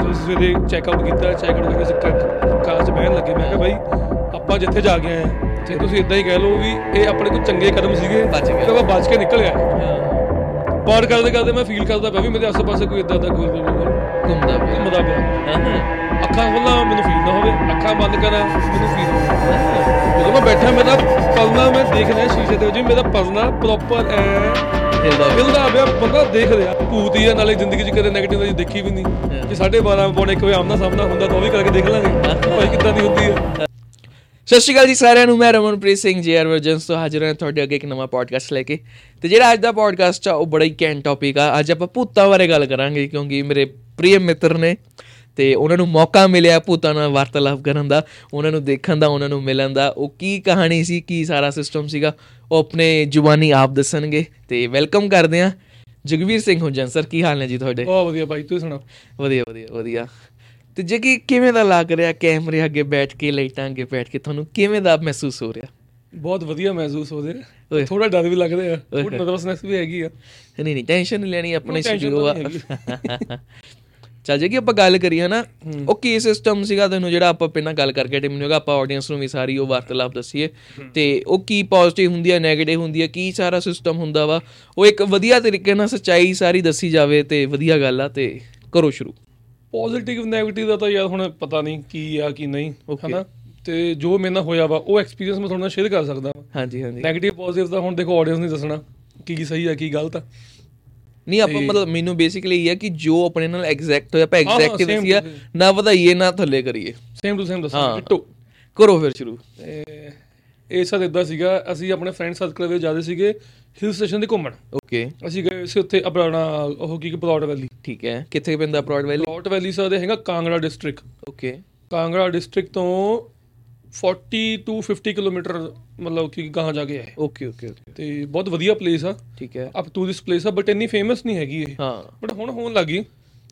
ਜਦੋਂ ਸਵੇਰੇ check out ਕੀਤਾ ਚੈੱਕ ਆਊਟ ਕਰਕੇ ਅਸੀਂ ਕਾਰ 'ਚ ਬਹਿਣ ਲੱਗੇ ਮੈਂ ਕਿਹਾ ਬਾਈ ਆਪਾਂ ਜਿੱਥੇ ਜਾ ਕੇ ਆਏ ਤੇ ਤੁਸੀਂ ਇਦਾਂ ਹੀ ਕਹਿ ਲਓ ਵੀ ਇਹ ਆਪਣੇ ਕੋਲ ਚੰਗੇ ਕਦਮ ਸੀਗੇ ਬਚ ਗਿਆ। ਤੇ ਬਚ ਕੇ ਨਿਕਲ ਗਿਆ ਹਾਂ। ਪਾਰ ਕਰਦੇ ਕਰਦੇ ਮੈਂ ਫੀਲ ਕਰਦਾ ਪਿਆ ਵੀ ਮੇਰੇ ਆਸ-ਪਾਸੇ ਕੋਈ ਇਦਾਂ ਦਾ ਕੋਈ ਘੁੰਮਦਾ ਪਿਆ ਘੁੰਮਦਾ ਪਿਆ। ਅੱਖਾਂ ਖੋਲਾਂ ਮੈਨੂੰ ਫੀਲ ਨਾ ਹੋਵੇ ਅੱਖਾਂ ਬੰਦ ਕਰਾਂ ਮੈਨੂੰ ਫੀਲ ਹੋਵੇ। ਜਦੋਂ ਮੈਂ ਬੈਠਾ ਮੇਰਾ ਪਰਨਾ ਮੈਂ ਦੇਖ ਰਿਹਾ ਸ਼ੀਸ਼ੇ ਦੇ ਵਿੱਚ ਮੇਰਾ ਪਰਨਾ ਪ੍ਰੋਪਰ ਐ ਹਿਲਦਾ। ਮਿਲਦਾ ਪਿਆ ਬੰਦਾ ਦੇਖ ਰਿਹਾ। ਭੂਤ ਹੀ ਆ ਨਾਲੇ ਜ਼ਿੰਦਗੀ 'ਚ ਕਦੇ ਨੈਗੇਟਿਵ ਦੀ ਦੇਖੀ ਵੀ ਨਹੀਂ। ਜੇ 12:30 ਪੌਣੇ 1 ਵਜੇ ਆਮਨਾ ਸਾਹਮਣਾ ਹੁੰਦਾ ਤਾਂ ਉਹ ਵੀ ਕਰਕੇ ਦੇਖ ਲਾਂਗੇ। ਭਾਈ ਕਿੱਦਾਂ ਦੀ ਹੁੰਦੀ ਹੈ ਸਤਿ ਸ਼੍ਰੀ ਅਕਾਲ ਜੀ ਸਾਰਿਆਂ ਨੂੰ ਮੈਂ ਰਮਨਪ੍ਰੀਤ ਸਿੰਘ ਜੀਆਰ ਵਰਜਨਸ ਤੋਂ ਹਾਜ਼ਰ ਹਾਂ ਤੁਹਾਡੇ ਅੱਗੇ ਇੱਕ ਨਵਾਂ ਪੋਡਕਾਸਟ ਲੈ ਕੇ। ਤੇ ਜਿਹੜਾ ਅੱਜ ਦਾ ਪੋਡਕਾਸਟ ਆ ਉਹ ਬੜਾ ਹੀ ਕੈਂਟ ਟੌਪਿਕ ਆ। ਅੱਜ ਆਪਾਂ ਭੂਤਾਂ ਬਾਰੇ ਗੱਲ ਕਰਾਂਗੇ ਕਿਉਂਕਿ ਮੇਰੇ ਪ੍ਰਿਯ ਮਿੱਤਰ ਨੇ ਤੇ ਉਹਨਾਂ ਨੂੰ ਮੌਕਾ ਮਿਲਿਆ ਭੂਤਾਂ ਨਾਲ ਵਾਰਤਾਲਾਪ ਕਰਨ ਦਾ ਉਹਨਾਂ ਨੂੰ ਦੇਖਣ ਦਾ ਉਹਨਾਂ ਨੂੰ ਮਿਲਣ ਦਾ। ਉਹ ਕੀ ਕਹਾਣੀ ਸੀ ਕੀ ਸਾਰਾ ਸਿਸਟਮ ਸੀਗਾ ਉਹ ਆਪਣੇ ਜ਼ੁਬਾਨੀ ਆਪ ਦੱਸਣਗੇ। ਤੇ ਵੈਲਕਮ ਕਰਦੇ ਹਾਂ ਜਗਵੀਰ ਸਿੰਘ ਹੁਜਨ ਸਰ ਕੀ ਹਾਲ ਨੇ ਜੀ ਤੁਹਾਡੇ? ਬਹੁਤ ਵਧੀਆ ਭਾਈ ਤੂੰ ਸੁਣਾ ਵਧੀਆ ਵਧੀਆ ਵਧੀਆ। ਤੇ ਜੇ ਕਿ ਕਿਵੇਂ ਦਾ ਲੱਗ ਰਿਹਾ ਕੈਮਰੇ ਅੱਗੇ ਬੈਠ ਕੇ ਲਾਈਟਾਂ ਅੱਗੇ ਬੈਠ ਕੇ ਤੁਹਾਨੂੰ ਕਿਵੇਂ ਦਾ ਮਹਿਸੂਸ ਹੋ ਰਿਹਾ? ਬਹੁਤ ਵਧੀਆ ਮਹਿਸੂਸ ਹੋ ਰਿਹਾ। ਥੋੜਾ ਡਰ ਵੀ ਲੱਗ ਰਿਹਾ ਥੋੜਾ ਨਰਵਸਨੈਸ ਵੀ ਹੈਗੀ ਆ। ਨਹੀਂ ਨਹੀਂ ਟੈਨਸ਼ਨ ਨਹੀਂ ਲੈਣੀ ਆਪਣੇ ਸਟੂਡੀਓ ਆ। ਚੱਲ ਜੇ ਕਿ ਆਪਾਂ ਗੱਲ ਕਰੀਏ ਨਾ ਉਹ ਕੀ ਸਿਸਟਮ ਸੀਗਾ ਤੈਨੂੰ ਜਿਹੜਾ ਆਪਾਂ ਪਹਿਲਾਂ ਗੱਲ ਕਰਕੇ ਟੀਮ ਨੂੰ ਹੈਗਾ ਆਪਾਂ ਆਡੀਅנס ਨੂੰ ਵੀ ਸਾਰੀ ਉਹ ਵਾਰਤਾਲਾਪ ਦਸੀਏ। ਤੇ ਉਹ ਕੀ ਪੋਜ਼ਿਟਿਵ ਹੁੰਦੀ ਹੈ 네ਗੇਟਿਵ ਹੁੰਦੀ ਹੈ ਕੀ ਸਾਰਾ ਸਿਸਟਮ ਹੁੰਦਾ ਵਾ ਉਹ ਇੱਕ ਵਧੀਆ ਤਰੀਕੇ ਨਾਲ ਸਚਾਈ ਸਾਰੀ ਦੱਸੀ ਜਾਵੇ ਤੇ ਵਧੀਆ ਗੱਲ ਆ ਤੇ ਕਰੋ ਸ਼ੁਰੂ। ਪੋਜ਼ਿਟਿਵ 네ਗੇਟਿਵ ਦਾ ਤਾਂ ਯਾਰ ਹੁਣ ਪਤਾ ਨਹੀਂ ਕੀ ਆ ਕੀ ਨਹੀਂ ਹਨਾ? ਤੇ ਜੋ ਮੇਰੇ ਨਾਲ ਹੋਇਆ ਵਾ ਉਹ ਐਕਸਪੀਰੀਅੰਸ ਮੈਂ ਤੁਹਾਡੇ ਨਾਲ ਸ਼ੇਅਰ ਕਰ ਸਕਦਾ ਹਾਂਜੀ ਹਾਂਜੀ। 네ਗੇਟਿਵ ਪੋਜ਼ਿਟਿਵ ਦਾ ਹੁਣ ਦੇਖੋ ਆਡੀਅנס ਨਹੀਂ ਦੱਸਣਾ ਕੀ ਸਹੀ ਆ ਕੀ ਗਲਤ ਆ। ਨਹੀਂ ਆਪਾਂ ਮਤਲਬ ਮੈਨੂੰ ਬੇਸਿਕਲੀ ਇਹ ਹੈ ਕਿ ਜੋ ਆਪਣੇ ਨਾਲ ਐਗਜ਼ੈਕਟ ਹੋਇਆ ਆਪਾਂ ਐਗਜ਼ੈਕਟਿਵ ਸੀ ਨਾ ਵਧਾਈਏ ਨਾ ਥੱਲੇ ਕਰੀਏ। ਸੇਮ ਟੂ ਸੇਮ ਦੱਸੋ ਟਿੱਟੋ ਕਰੋ ਫਿਰ ਸ਼ੁਰੂ। ਇਹ ਸਦ ਇਦਾਂ ਸੀਗਾ ਅਸੀਂ ਆਪਣੇ ਫਰੈਂਡ ਸਰਕਲ ਦੇ ਜ਼ਿਆਦਾ ਸੀਗੇ ਹਿਲ ਸਟੇਸ਼ਨ ਤੇ ਘੁੰਮਣ। ਓਕੇ। ਅਸੀਂ ਗਏ ਸੀ ਉੱਥੇ ਆਪਣਾ ਉਹ ਕੀ ਪਲੌਟ ਵੈਲੀ ਠੀਕ ਹੈ। ਕਿੱਥੇ ਪੈਂਦਾ ਪ੍ਰੋਡ ਵੈਲੀ ਪਲੌਟ ਵੈਲੀ ਸਰ ਦੇ ਹੈਗਾ Kangra district okay. Kangra district ਤੋਂ 40 ਟੂ 50 ਕਿਲੋਮੀਟਰ ਮਤਲਬ ਕਿ ਗਾਹਾਂ ਜਾ ਕੇ ਹੈ ਓਕੇ ਓਕੇ ਓਕੇ। ਤੇ ਬਹੁਤ ਵਧੀਆ ਪਲੇਸ ਆ। ਠੀਕ ਹੈ। ਅਪ ਟੂਰਿਸਟ ਪਲੇਸ ਆ ਬਟ ਇੰਨੀ ਫੇਮਸ ਨਹੀਂ ਹੈਗੀ ਇਹ। ਹਾਂ। ਬਟ ਹੁਣ ਹੋਣ ਲੱਗੀ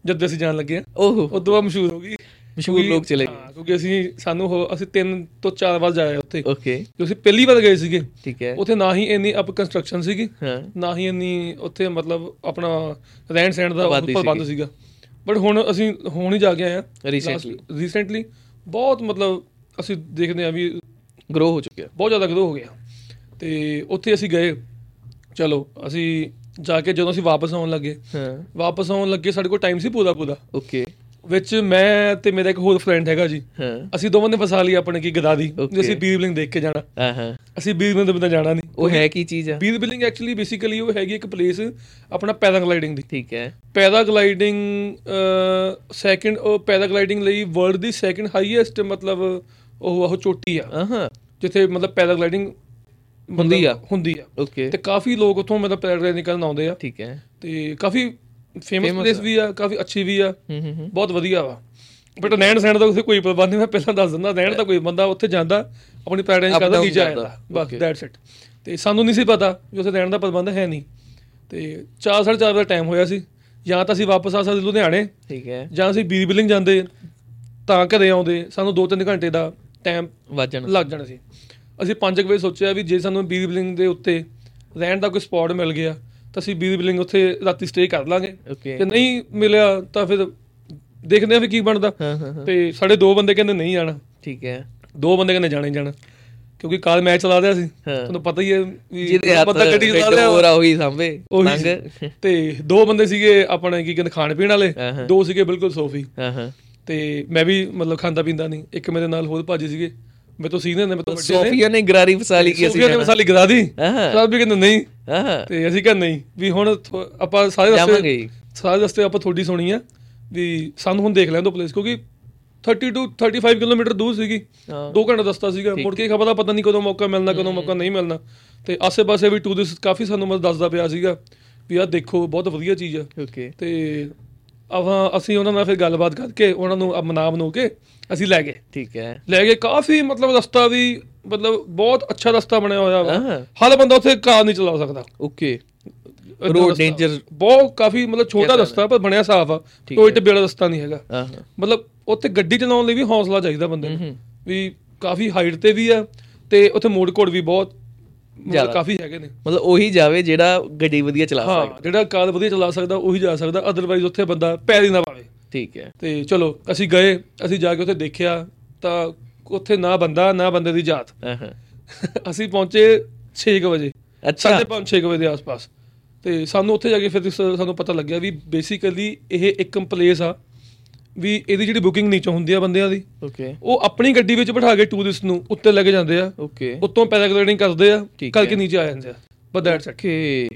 ਜਦ ਅਸੀਂ ਜਾਣ ਲੱਗੇ ਆ। ਓਹੋ। ਉਦੋਂ ਬਾਅਦ ਮਸ਼ਹੂਰ ਹੋ ਗਈ। ਮਸ਼ਹੂਰ ਲੋਕ ਚਲੇ ਗਏ। ਹਾਂ, ਕਿਉਂਕਿ ਅਸੀਂ ਸਾਨੂੰ ਉਹ- ਅਸੀਂ ਤਿੰਨ ਤੋਂ ਚਾਰ ਵਾਰ ਜਾਏ ਉੱਥੇ। ਓਕੇ ਜੋ ਅਸੀਂ ਪਹਿਲੀ ਵਾਰ ਗਏ ਸੀਗੇ। ਠੀਕ ਹੈ। ਉੱਥੇ ਨਾ ਹੀ ਇੰਨੀ ਅਪ ਕੰਸਟਰਕਸ਼ਨ ਸੀਗੀ ਹਾਂ। ਨਾ ਹੀ ਇੰਨੀ ਉੱਥੇ ਮਤਲਬ ਆਪਣਾ ਰਹਿਣ ਸਹਿਣ ਦਾ ਆਬਾਦੀ ਪ੍ਰਬੰਧ ਸੀਗੀ। ਸੀਗਾ। ਬਟ ਹੁਣ ਅਸੀਂ ਹੁਣ ਹੀ ਜਾ ਕੇ ਆਏ ਆ Recently. ਰੀਸੈਂਟਲੀ ਬਹੁਤ ਮਤਲਬ ਅਸੀਂ ਦੇਖਦੇ ਆ ਵੀ ਗਰੋ ਹੋ ਚੁੱਕਿਆ। ਬਹੁਤ ਜ਼ਿਆਦਾ ਗਰੋ ਹੋ ਗਿਆ। ਤੇ ਉੱਥੇ ਅਸੀਂ ਗਏ। ਚਲੋ ਅਸੀਂ ਜਾ ਕੇ ਜਦੋਂ ਅਸੀਂ ਵਾਪਸ ਆਉਣ ਲੱਗੇ ਹਾਂ। ਵਾਪਸ ਆਉਣ ਲੱਗੇ ਸਾਡੇ ਕੋਲ ਟਾਈਮ ਸੀ ਪੂਰਾ ਪੂਰਾ ਓਕੇ ਵਿੱਚ ਮੈਂ ਤੇ ਮੇਰਾ ਇੱਕ ਹੋਰ ਫਰੈਂਡ ਹੈਗਾ ਜੀ। ਅਸੀਂ ਦੋਵਾਂ ਨੇ ਫਸਾ ਲਈ ਆਪਣੇ ਕੀ ਗਦਾ ਦੀ Okay. ਵੀ ਅਸੀਂ ਬੀਰ ਬਿਲਿੰਗ ਦੇਖ ਕੇ ਜਾਣਾ। ਹਾਂ ਹਾਂ। ਅਸੀਂ ਬੀਰ ਬਿਲਿੰਗ ਦੇ ਬਿਨਾਂ ਜਾਣਾ ਨਹੀਂ। ਉਹ ਹੈ ਕੀ ਚੀਜ਼ ਆ? ਬੀਰ ਬਿਲਿੰਗ ਐਕਚੁਅਲੀ ਬੇਸਿਕਲੀ ਉਹ ਹੈਗੀ ਇੱਕ ਪਲੇਸ ਆਪਣਾ ਪੈਰਾਗਲਾਈਡਿੰਗ ਦੀ। ਠੀਕ ਹੈ। ਪੈਰਾਗਲਾਈਡਿੰਗ ਸੈਕਿੰਡ ਉਹ ਪੈਰਾਗਲਾਈਡਿੰਗ ਲਈ ਵਰਲਡ ਦੀ ਸੈਕਿੰਡ ਹਾਈਐਸਟ ਮਤਲਬ ਉਹ ਉਹ ਚੋਟੀ ਆ। ਹਾਂ ਜਿੱਥੇ ਮਤਲਬ ਪੈਰਾਗਲਾਈਡਿੰਗ ਹੁੰਦੀ ਆ। ਹੁੰਦੀ ਆ। ਓਕੇ ਤੇ ਕਾਫੀ ਲੋਕ ਉੱਥੋਂ ਮਤਲਬ ਪੈਰਾਗਲਾਈਡਿੰਗ ਕਰਨ ਆਉਂਦੇ ਆ। ਠੀਕ ਹੈ। ਤੇ ਕਾਫੀ ਫੇਮਸ ਪਲੇਸ। ਵੀ ਆ ਕਾਫੀ ਅੱਛੀ ਵੀ ਆ। ਬਹੁਤ ਵਧੀਆ ਵਾ। ਬਟ ਨੈਣ ਸੈਣ ਦਾ ਉੱਥੇ ਕੋਈ ਪ੍ਰਬੰਧ ਨਹੀਂ ਮੈਂ ਪਹਿਲਾਂ ਦੱਸ ਦਿੰਦਾ ਨੈਣ ਦਾ ਕੋਈ ਬੰਦਾ ਉੱਥੇ ਜਾਂਦਾ ਆਪਣੀ Up ਕਰਦਾ ਕਰਦਾ। ਆਉਂਦਾ ਬਸ. ਦੈਟਸ ਇਟ ਤੇ ਸਾਨੂੰ ਨਹੀਂ ਸੀ ਪਤਾ ਕਿ ਉੱਥੇ ਨੈਣ ਦਾ ਪ੍ਰਬੰਧ ਹੈ ਨਹੀਂ। ਤੇ 4:30 ਦਾ ਟਾਈਮ ਹੋਇਆ ਸੀ। ਜਾਂ ਤਾਂ ਅਸੀਂ ਵਾਪਸ ਆ ਸਕਦੇ ਲੁਧਿਆਣੇ ਠੀਕ ਹੈ। ਜਾਂ ਅਸੀਂ ਬੀਰ ਬਿਲਿੰਗ ਜਾਂਦੇ ਤਾਂ ਘਰੇ ਆਉਂਦੇ ਸਾਨੂੰ 2-3 ਘੰਟੇ ਦਾ ਟਾਈਮ ਵਾਜਣ ਲੱਗ ਜਾਣਾ ਸੀ। ਅਸੀਂ 5 ਵਜੇ ਸੋਚਿਆ ਵੀ ਜੇ ਸਾਨੂੰ ਬੀਰ ਬਿਲਿੰਗ ਦੇ ਉੱਤੇ ਰਹਿਣ ਦਾ ਕੋਈ ਸਪੌਟ ਮਿਲ ਗਿਆ ਤਾਂ ਅਸੀਂ ਬੀਰ ਬਿਲਿੰਗ ਉੱਥੇ ਰਾਤੀ ਸਟੇ ਕਰ ਲਾਂਗੇ। ਜੇ ਨਹੀਂ ਮਿਲਿਆ ਤਾਂ ਫਿਰ ਦੇਖਦੇ ਆ ਵੀ ਕੀ ਬਣਦਾ। ਤੇ ਸਾਡੇ ਦੋ ਬੰਦੇ ਕਹਿੰਦੇ ਨਹੀਂ ਜਾਣਾ। ਠੀਕ ਹੈ। ਦੋ ਬੰਦੇ ਕਹਿੰਦੇ ਜਾਣਾ ਜਾਣਾ। ਕਿਉਂਕਿ ਕੱਲ ਮੈਚ ਚਲਾ ਰਿਹਾ ਸੀ। ਤੁਹਾਨੂੰ ਪਤਾ ਹੀ ਹੈ ਜਿਹਦੇ ਹੱਥ ਬੰਦਾ ਗੱਡੀ ਚਲਾ ਹੋਰ ਰਿਹਾ ਆ ਉਹੀ ਸਾਂਭੇ। ਉਹੀ ਨੰਗ ਸੀ। ਤੇ ਦੋ ਬੰਦੇ ਸੀਗੇ ਆਪਣੇ ਕੀ ਕਹਿੰਦੇ ਖਾਣ ਪੀਣ ਵਾਲੇ। ਦੋ ਸੀਗੇ ਬਿਲਕੁਲ ਸੋਫੀ। ਹਾਂ ਹਾਂ। ਤੇ ਮੈਂ ਵੀ ਮਤਲਬ ਖਾਂਦਾ ਪੀਂਦਾ ਨਹੀਂ। ਇੱਕ ਮੇਰੇ ਨਾਲ ਹੋਰ ਭਾਜੀ ਸੀਗੇ। ਤੋਂ ਸੀਨੀਅਰ ਨੇ ਮੇਰੇ ਤੋਂ ਵੱਡੇ ਨੇ। ਸੋਫੀਆ ਨੇ ਗਰਾਰੀ ਫਸਾਲੀ ਕੀ ਅਸੀਂ ਸੋਫੀਆ ਨੇ ਮਸਾਲੀ ਗਰਾ ਦੀ ਹਾਂ। ਸਭ ਵੀ ਕਹਿੰਦੇ ਨਹੀਂ ਹਾਂ। ਤੇ ਅਸੀਂ ਕਹਿੰਦੇ ਨਹੀਂ ਵੀ ਹੁਣ ਥੋ- ਆਪਾਂ ਸਾਰੇ ਜਾਵਾਂਗੇ ਰਸਤੇ ਹੀ। ਸਾਰੇ ਰਸਤੇ ਆਪਾਂ ਥੋੜੀ ਸੁਣੀ ਆ ਵੀ ਸਾਨੂੰ ਹੁਣ ਦੇਖ ਲੈਣ ਦੋ ਪਲੇਸ ਕਿਉਂਕਿ 30 ਟੂ 35 ਕਿਲੋਮੀਟਰ ਦੂਰ ਸੀਗੀ। ਹਾਂ। 2 ਘੰਟੇ ਰਸਤਾ ਸੀਗਾ। ਮੁੜ ਕੇ ਖਬਰ ਦਾ ਪਤਾ ਨਹੀਂ ਕਦੋਂ ਮੌਕਾ ਮਿਲਣਾ ਕਦੋਂ ਮੌਕਾ ਨਹੀਂ ਮਿਲਣਾ। ਤੇ ਆਸੇ-ਪਾਸੇ ਵੀ ਟੂਰਿਸਟ ਕਾਫੀ ਸਾਨੂੰ ਮਤਲਬ ਦੱਸਦਾ ਪਿਆ ਸੀਗਾ ਵੀ ਆਹ ਦੇਖੋ ਬਹੁਤ ਵਧੀਆ ਚੀਜ਼ ਆ। ਓਕੇ ਤੇ ਆਪਾਂ ਅਸੀਂ ਉਹਨਾਂ ਨਾਲ ਫਿਰ ਗੱਲਬਾਤ ਕਰਕੇ ਉਹਨਾਂ ਨੂੰ ਮਨਾ ਬਨੋ ਕੇ ਅਸੀਂ ਲੈ ਗਏ। ਠੀਕ ਹੈ। ਲੈ ਗਏ। ਕਾਫੀ ਮਤਲਬ ਰਸਤਾ ਵੀ ਮਤਲਬ ਬਹੁਤ ਅੱਛਾ ਰਸਤਾ ਬਣਿਆ ਹੋਇਆ ਵਾ। ਹਰ ਬੰਦਾ ਉੱਥੇ ਕਾਰ ਨਹੀਂ ਚਲਾ ਸਕਦਾ। ਓਕੇ। ਰਸਤਾ। danger- ਬਹੁਤ ਕਾਫੀ ਮਤਲਬ ਛੋਟਾ ਰਸਤਾ ਪਰ ਬਣਿਆ ਸਾਫ਼ ਆ। ਠੀਕ ਟੋਏ ਹੈ। ਟਿੱਬੇ ਵਾਲਾ ਰਸਤਾ ਨਹੀਂ ਹੈਗਾ। ਮਤਲਬ ਉੱਥੇ ਗੱਡੀ ਚਲਾਉਣ ਲਈ ਵੀ ਹੌਸਲਾ ਚਾਹੀਦਾ ਬੰਦੇ ਨੂੰ। ਵੀ ਕਾਫੀ ਹਾਈਟ ਤੇ ਵੀ ਆ ਤੇ ਉੱਥੇ ਮੋੜ ਕੋੜ ਵੀ ਬਹੁਤ ਮਤਲਬ। ਕਾਫੀ ਹੈਗੇ ਨੇ। ਮਤਲਬ ਉਹੀ ਜਾਵੇ ਜਿਹੜਾ ਗੱਡੀ ਵਧੀਆ ਚਲਾ ਹਾਂ ਸਕਦਾ। ਜਿਹੜਾ ਕਾਰ ਵਧੀਆ ਚਲਾ ਸਕਦਾ ਉਹੀ ਜਾ ਸਕਦਾ ਅਦਰਵਾਈਜ਼ ਉੱਥੇ ਬੰਦਾ ਪੈਰ ਹੀ ਨਾ ਪਾਵੇ ਠੀਕ ਹੈ। ਤੇ ਚਲੋ ਅਸੀਂ ਗਏ ਅਸੀਂ ਜਾ ਕੇ ਉੱਥੇ ਦੇਖਿਆ ਤਾਂ ਉੱਥੇ ਨਾ ਬੰਦਾ ਨਾ ਬੰਦੇ ਦੀ ਜਾਤ। ਹਾਂ ਹਾਂ। ਅਸੀਂ ਪਹੁੰਚੇ 6 ਵਜੇ। ਅੱਛਾ। ਸਾਢੇ ਪੰਜ 6 ਵਜੇ ਦੇ ਆਸ-ਪਾਸ। ਤੇ ਸਾਨੂੰ ਉੱਥੇ ਜਾ ਕੇ ਫਿਰ ਸਾਨੂੰ ਪਤਾ ਲੱਗਿਆ ਵੀ ਬੇਸਿਕਲੀ ਇਹ ਇੱਕ ਪਲੇਸ ਆ ਵੀ ਇਹਦੀ ਜਿਹੜੀ ਬੁਕਿੰਗ ਨੀਚੋਂ ਹੁੰਦੀ ਆ ਬੰਦਿਆਂ ਦੀ ਓਕੇ ਉਹ ਆਪਣੀ ਗੱਡੀ ਵਿੱਚ ਬਿਠਾ ਕੇ ਟੂਰਿਸਟ ਨੂੰ ਉੱਤੇ ਲੈ ਕੇ ਜਾਂਦੇ ਆ। ਓਕੇ ਉੱਤੋਂ ਪੈਰਾਗਲਾਈਡਿੰਗ ਕਰਦੇ ਆ ਕਰਕੇ ਨੀਚੇ ਆ ਜਾਂਦੇ ਆ। ਬਟ ਦੈਟਸ ਓਕੇ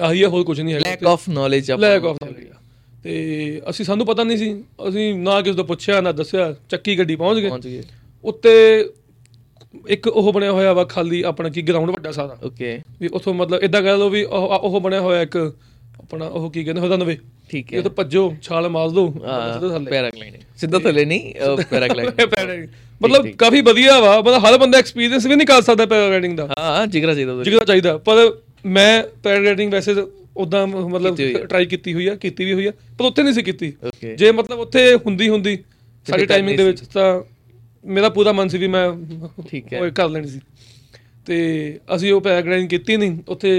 ਆਹੀ ਆ ਹੋਰ ਕੁਝ ਨਹੀਂ ਹੈਗਾ। ਲੈਕ ਆਫ ਨੋਲੇਜ ਆ ਲੈਕ ਆਫ ਨੋਲੇਜ ਤੇ ਅਸੀਂ ਸਾਨੂੰ ਪਤਾ ਨਹੀਂ ਸੀ ਅਸੀਂ ਨਾ ਕਿਸ ਤੋਂ ਪੁੱਛਿਆ ਨਾ ਦੱਸਿਆ ਚੱਕੀ ਗੱਡੀ ਪਹੁੰਚ ਗਏ। ਪਹੁੰਚ ਗਏ। ਉੱਤੇ ਇੱਕ ਉਹ ਬਣਿਆ ਹੋਇਆ ਵਾ ਖਾਲੀ ਆਪਣਾ ਕੀ ਗਰਾਊਂਡ ਵੱਡਾ ਸਾਰਾ। ਓਕੇ ਵੀ ਉਥੋਂ ਮਤਲਬ ਇਦਾਂ ਕਹਿ ਲਓ ਵੀ ਉਹ ਬਣਿਆ ਹੋਇਆ ਇੱਕ ਆਪਣਾ ਉਹ ਕੀ ਕਹਿੰਦੇ 99 ਠੀਕ ਹੈ। ਇਹ ਤਾਂ ਭੱਜੋ ਛਾਲ ਮਾਰ ਦੋ। ਸਿੱਧਾ ਥੱਲੇ। ਪੈਰਾਗਲਾਈਡਿੰਗ ਸਿੱਧਾ ਥੱਲੇ ਨਹੀਂ ਪੈਰਾਗਲਾਈਡਿੰਗ ਮਤਲਬ ਕਾਫੀ ਵਧੀਆ ਵਾ ਮਤਲਬ ਹਰ ਬੰਦਾ ਐਕਸਪੀਰੀਅੰਸ ਵੀ ਨਹੀਂ ਕਰ ਸਕਦਾ ਪੈਰਾਗਲਾਈਡਿੰਗ ਦਾ। ਹਾਂ ਜਿਗਰਾ ਚਾਹੀਦਾ ਜਿਗਰਾ ਚਾਹੀਦਾ। ਪਰ ਮੈਂ ਪੈਰਾਗਲਾਈਡਿੰਗ ਵੈਸੇ ਉਦਾਂ ਮਤਲਬ ਟਰਾਈ ਕੀਤੀ ਹੋਈ ਆ ਕੀਤੀ ਵੀ ਹੋਈ ਆ ਪਰ ਉੱਥੇ ਨਹੀਂ ਸੀ ਕੀਤੀ। ਜੇ ਮਤਲਬ ਉੱਥੇ ਹੁੰਦੀ ਹੁੰਦੀ ਸਾਡੀ ਟਾਈਮਿੰਗ ਦੇ ਵਿੱਚ ਤਾਂ ਮੇਰਾ ਪੂਰਾ ਮਨ ਸੀ ਵੀ ਮੈਂ ਠੀਕ ਹੈ। ਉਹ ਕਰ ਲੈਣੀ ਸੀ। ਤੇ ਅਸੀਂ ਉਹ ਪੈਰਾਗਲਾਈਡਿੰਗ ਕੀਤੀ ਨਹੀਂ ਉੱਥੇ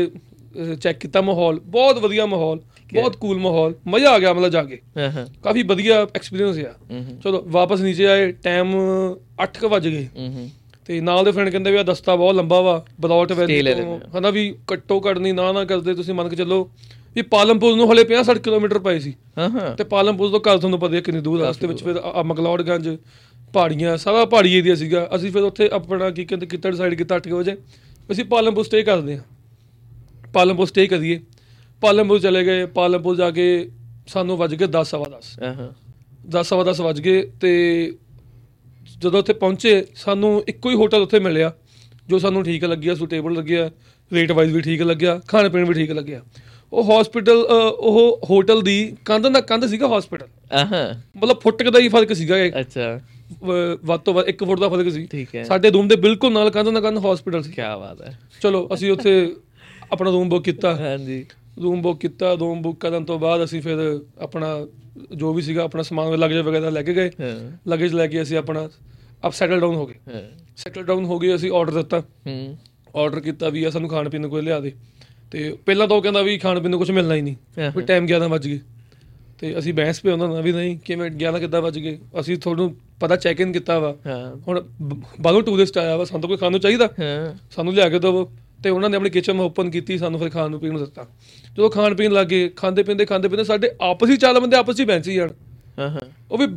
ਚੈੱਕ ਕੀਤਾ ਮਾਹੌਲ ਬਹੁਤ ਵਧੀਆ ਮਾਹੌਲ। ਬਹੁਤ ਕੂਲ ਮਾਹੌਲ ਮਜ਼ਾ ਆ ਗਿਆ ਮਤਲਬ ਜਾ ਕੇ। ਹਾਂ ਹਾਂ। ਕਾਫੀ ਵਧੀਆ ਐਕਸਪੀਰੀਅੰਸ ਆ ਚਲੋ ਵਾਪਸ ਨੀਚੇ ਆਏ ਟਾਈਮ 8:00 ਵਜ ਗਏ। ਤੇ ਨਾਲ ਦੇ ਫਰੈਂਡ ਕਹਿੰਦੇ ਵੀ ਆ ਦਸਤਾ ਬਹੁਤ ਲੰਬਾ ਵਾ ਬਲੌਟ ਵੈਲੀ ਹਨਾ ਵੀ ਕੱਟੋ ਕੱਢਣੀ ਨਾ ਨਾ ਕਰਦੇ ਤੁਸੀਂ ਮੰਨ ਕੇ ਚੱਲੋ। ਵੀ ਪਾਲਮਪੁਰ ਨੂੰ ਹਲੇ 50 60 ਕਿਲੋਮੀਟਰ ਪਏ ਸੀ। ਹਾਂ ਹਾਂ। ਤੇ ਪਾਲਮਪੁਰ ਤੋਂ ਘਰ ਤੁਹਾਨੂੰ ਪਤਾ ਹੀ ਕਿੰਨੀ ਦੂਰ ਰਸਤੇ ਵਿੱਚ ਫਿਰ ਮਕਲੌੜਗੰਜ ਪਹਾੜੀਆਂ ਸਾਰਾ ਪਹਾੜੀ ਏਰੀਆ ਸੀਗਾ। ਅਸੀਂ ਫਿਰ ਉੱਥੇ ਆਪਣਾ ਕੀ ਕਹਿੰਦੇ ਕਿੱਤਾ ਡਿਸਾਈਡ ਕੀਤਾ 8 ਵਜੇ। ਅਸੀਂ ਪਾਲਮਪੁਰ ਸਟੇ ਕਰਦੇ ਹਾਂ। ਪਾਲਮਪੁਰ ਸਟੇ ਕਰੀਏ। ਪਾਲਮਪੁਰ ਚਲੇ ਗਏ ਪਾਲਮਪੁਰ ਜਾ ਕੇ ਸਾਨੂੰ ਵੱਜ ਗਏ 10 ਸਵਾ 10 ਹਾਂ ਹਾਂ। 10 ਸਵਾ 10 ਵੱਜ ਗਏ ਤੇ ਜਦੋਂ ਉੱਥੇ ਪਹੁੰਚੇ ਸਾਨੂੰ ਇੱਕੋ ਹੀ ਹੋਟਲ ਉੱਥੇ ਮਿਲਿਆ ਜੋ ਸਾਨੂੰ ਠੀਕ ਲੱਗਿਆ ਸੁਟੇਬਲ ਲੱਗਿਆ ਰੇਟ ਵਾਈਜ਼ ਵੀ ਠੀਕ ਲੱਗਿਆ ਖਾਣ ਪੀਣ ਵੀ ਠੀਕ ਲੱਗਿਆ। ਉਹ ਹਸਪੀਟਲ ਉਹ ਹੋਟਲ ਦੀ ਕੰਧ ਨਾਲ ਕੰਧ ਸੀਗਾ ਹਸਪੀਟਲ ਹਾਂ ਹਾਂ। ਮਤਲਬ ਫੁੱਟ ਦਾ ਹੀ ਫ਼ਰਕ ਸੀਗਾ ਇਹ, ਅੱਛਾ। ਵੱਧ ਤੋਂ ਵੱਧ 1 ਫੁੱਟ ਦਾ ਫ਼ਰਕ ਸੀ। ਠੀਕ ਹੈ। ਸਾਡੇ ਰੂਮ ਦੇ ਬਿਲਕੁਲ ਨਾਲ ਕੰਧ ਨਾਲ ਕੰਧ ਹਸਪੀਟਲ ਸੀ। ਕੀ ਬਾਤ ਹੈ। ਚਲੋ ਅਸੀਂ ਉੱਥੇ ਆਪਣਾ ਰੂਮ ਬੁੱਕ ਕੀਤਾ। ਹਾਂਜੀ। ਰੂਮ ਬੁੱਕ ਕੀਤਾ ਰੂਮ ਬੁੱਕ ਕਰਨ ਤੋਂ ਬਾਅਦ ਅਸੀਂ ਫਿਰ ਆਪਣਾ ਜੋ ਵੀ ਸੀਗਾ ਆਪਣਾ ਸਮਾਨ ਲਗੇਜ ਵਗੈਰਾ ਲੈ ਕੇ ਗਏ। ਲਗੇਜ ਲੈ ਕੇ ਅਸੀਂ ਆਪਣਾ ਅਪ ਸੈਟਲ ਡਾਊਨ ਹੋ ਗਏ। ਸੈਟਲ ਡਾਊਨ ਹੋ ਗਏ ਅਸੀਂ ਆਰਡਰ ਦਿੱਤਾ। ਹੂੰ। ਆਰਡਰ ਕੀਤਾ ਵੀ ਆ ਸਾਨੂੰ ਖਾਣ ਪੀਣ ਨੂੰ ਕੋਈ ਲਿਆ ਦੇ। ਤੇ ਪਹਿਲਾਂ ਤਾਂ ਉਹ ਕਹਿੰਦਾ ਵੀ ਖਾਣ ਪੀਣ ਨੂੰ ਕੁਝ ਮਿਲਣਾ ਹੀ ਨਹੀਂ। ਵੀ ਟਾਈਮ 11 ਵੱਜ ਗਏ। ਤੇ ਅਸੀਂ ਬਹਿਸ ਪੇ ਉਹਨਾਂ ਨਾਲ ਵੀ ਨਹੀਂ ਕਿਵੇਂ 11 ਕਿੱਦਾਂ ਵੱਜ ਗਏ? ਅਸੀਂ ਤੁਹਾਨੂੰ ਪਤਾ ਚੈੱਕ ਇਨ ਕੀਤਾ ਵਾ। ਹੁਣ ਬਾਹਰੋਂ ਟੂਰਿਸਟ ਆਇਆ ਵਾ ਸਾਨੂੰ ਕੋਈ ਖਾਣ ਨੂੰ ਚਾਹੀਦਾ? ਸਾਨੂੰ ਲਿਆ ਕੇ ਦਿਓ ਤੇ ਉਹਨਾਂ ਨੇ ਆਪਣੀ ਕਿਚਨ ਓਪਨ ਕੀਤੀ ਸਾਨੂੰ ਫਿਰ ਖਾਣ ਨੂੰ ਪੀਣ ਨੂੰ ਦਿੱਤਾ। ਜਦੋਂ ਖਾਣ ਪੀਣ ਲੱਗੇ ਖਾਂਦੇ ਪੀਂਦੇ ਖਾਂਦੇ ਪੀਂਦੇ ਸਾਡੇ ਆਪਸ ਹੀ ਚਾਲ ਬੰਦੇ ਆਪਸ ਹੀ ਬੈਂਚ ਜਾਣ। ਹਾਂ ਹਾਂ। ਉਹ ਵੀ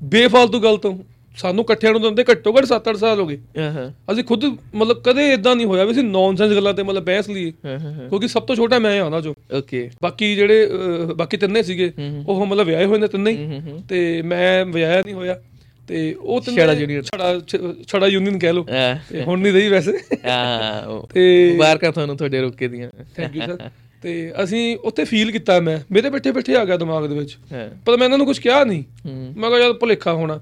ਬੇਫਾਲਤੂ ਗੱਲ ਤੋਂ। ਸਾਨੂੰ ਇਕੱਠਿਆਂ ਨੂੰ ਦਿੰਦੇ ਘੱਟੋ ਘੱਟ 7-8 ਸਾਲ ਹੋ ਗਏ। ਹਾਂ ਹਾਂ। ਅਸੀਂ ਖੁਦ ਮਤਲਬ ਕਦੇ ਇਦਾਂ ਨਹੀਂ ਹੋਇਆ ਵੀ ਅਸੀਂ ਨੌਨਸੈਂਸ ਗੱਲਾਂ ਤੇ ਮਤਲਬ ਬਹਿਸ ਲਈ ਹਾਂ ਹਾਂ ਕਿਉਂਕਿ ਸਭ ਤੋਂ ਛੋਟਾ ਮੈਂ ਹਾਂ ਉਹਨਾਂ ਚੋਂ ਓਕੇ ਬਾਕੀ ਜਿਹੜੇ ਬਾਕੀ ਤਿੰਨੇ ਸੀਗੇ। ਉਹ ਮਤਲਬ ਵਿਆਹੇ ਹੋਏ ਨੇ ਤਿੰਨੇ ਤੇ ਮੈਂ ਵਿਆਹਿਆ ਨਹੀਂ ਹੋਇਆ। ਤੇ ਉਹ ਤਿੰਨੇ ਛੜਾ junior। ਛੜਾ ਛੜਾ ਯੂਨੀਅਨ ਕਹਿ ਤੇ ਹੁਣ ਨਹੀਂ ਰਹੀ ਵੈਸੇ। ਹਾਂ ਤੇ ਮੁਬਾਰਕਾਂ ਤੁਹਾਨੂੰ ਤੁਹਾਡੇ ਰੁਕੇ ਦੀਆਂ। ਥੈਂਕ ਯੂ ਸਰ ਤੇ ਅਸੀਂ ਉੱਥੇ ਫੀਲ ਕੀਤਾ ਮੈਂ। ਮੇਰੇ ਬੈਠੇ ਬੈਠੇ ਆ ਗਿਆ ਦਿਮਾਗ ਦੇ ਵਿੱਚ। ਪਰ ਮੈਂ ਇਹਨਾਂ ਨੂੰ ਕੁਝ ਕਿਹਾ ਨਹੀਂ। ਮੈਂ ਕਿਹਾ ਯਾਰ ਭੁਲੇਖਾ ਹੋਣਾ।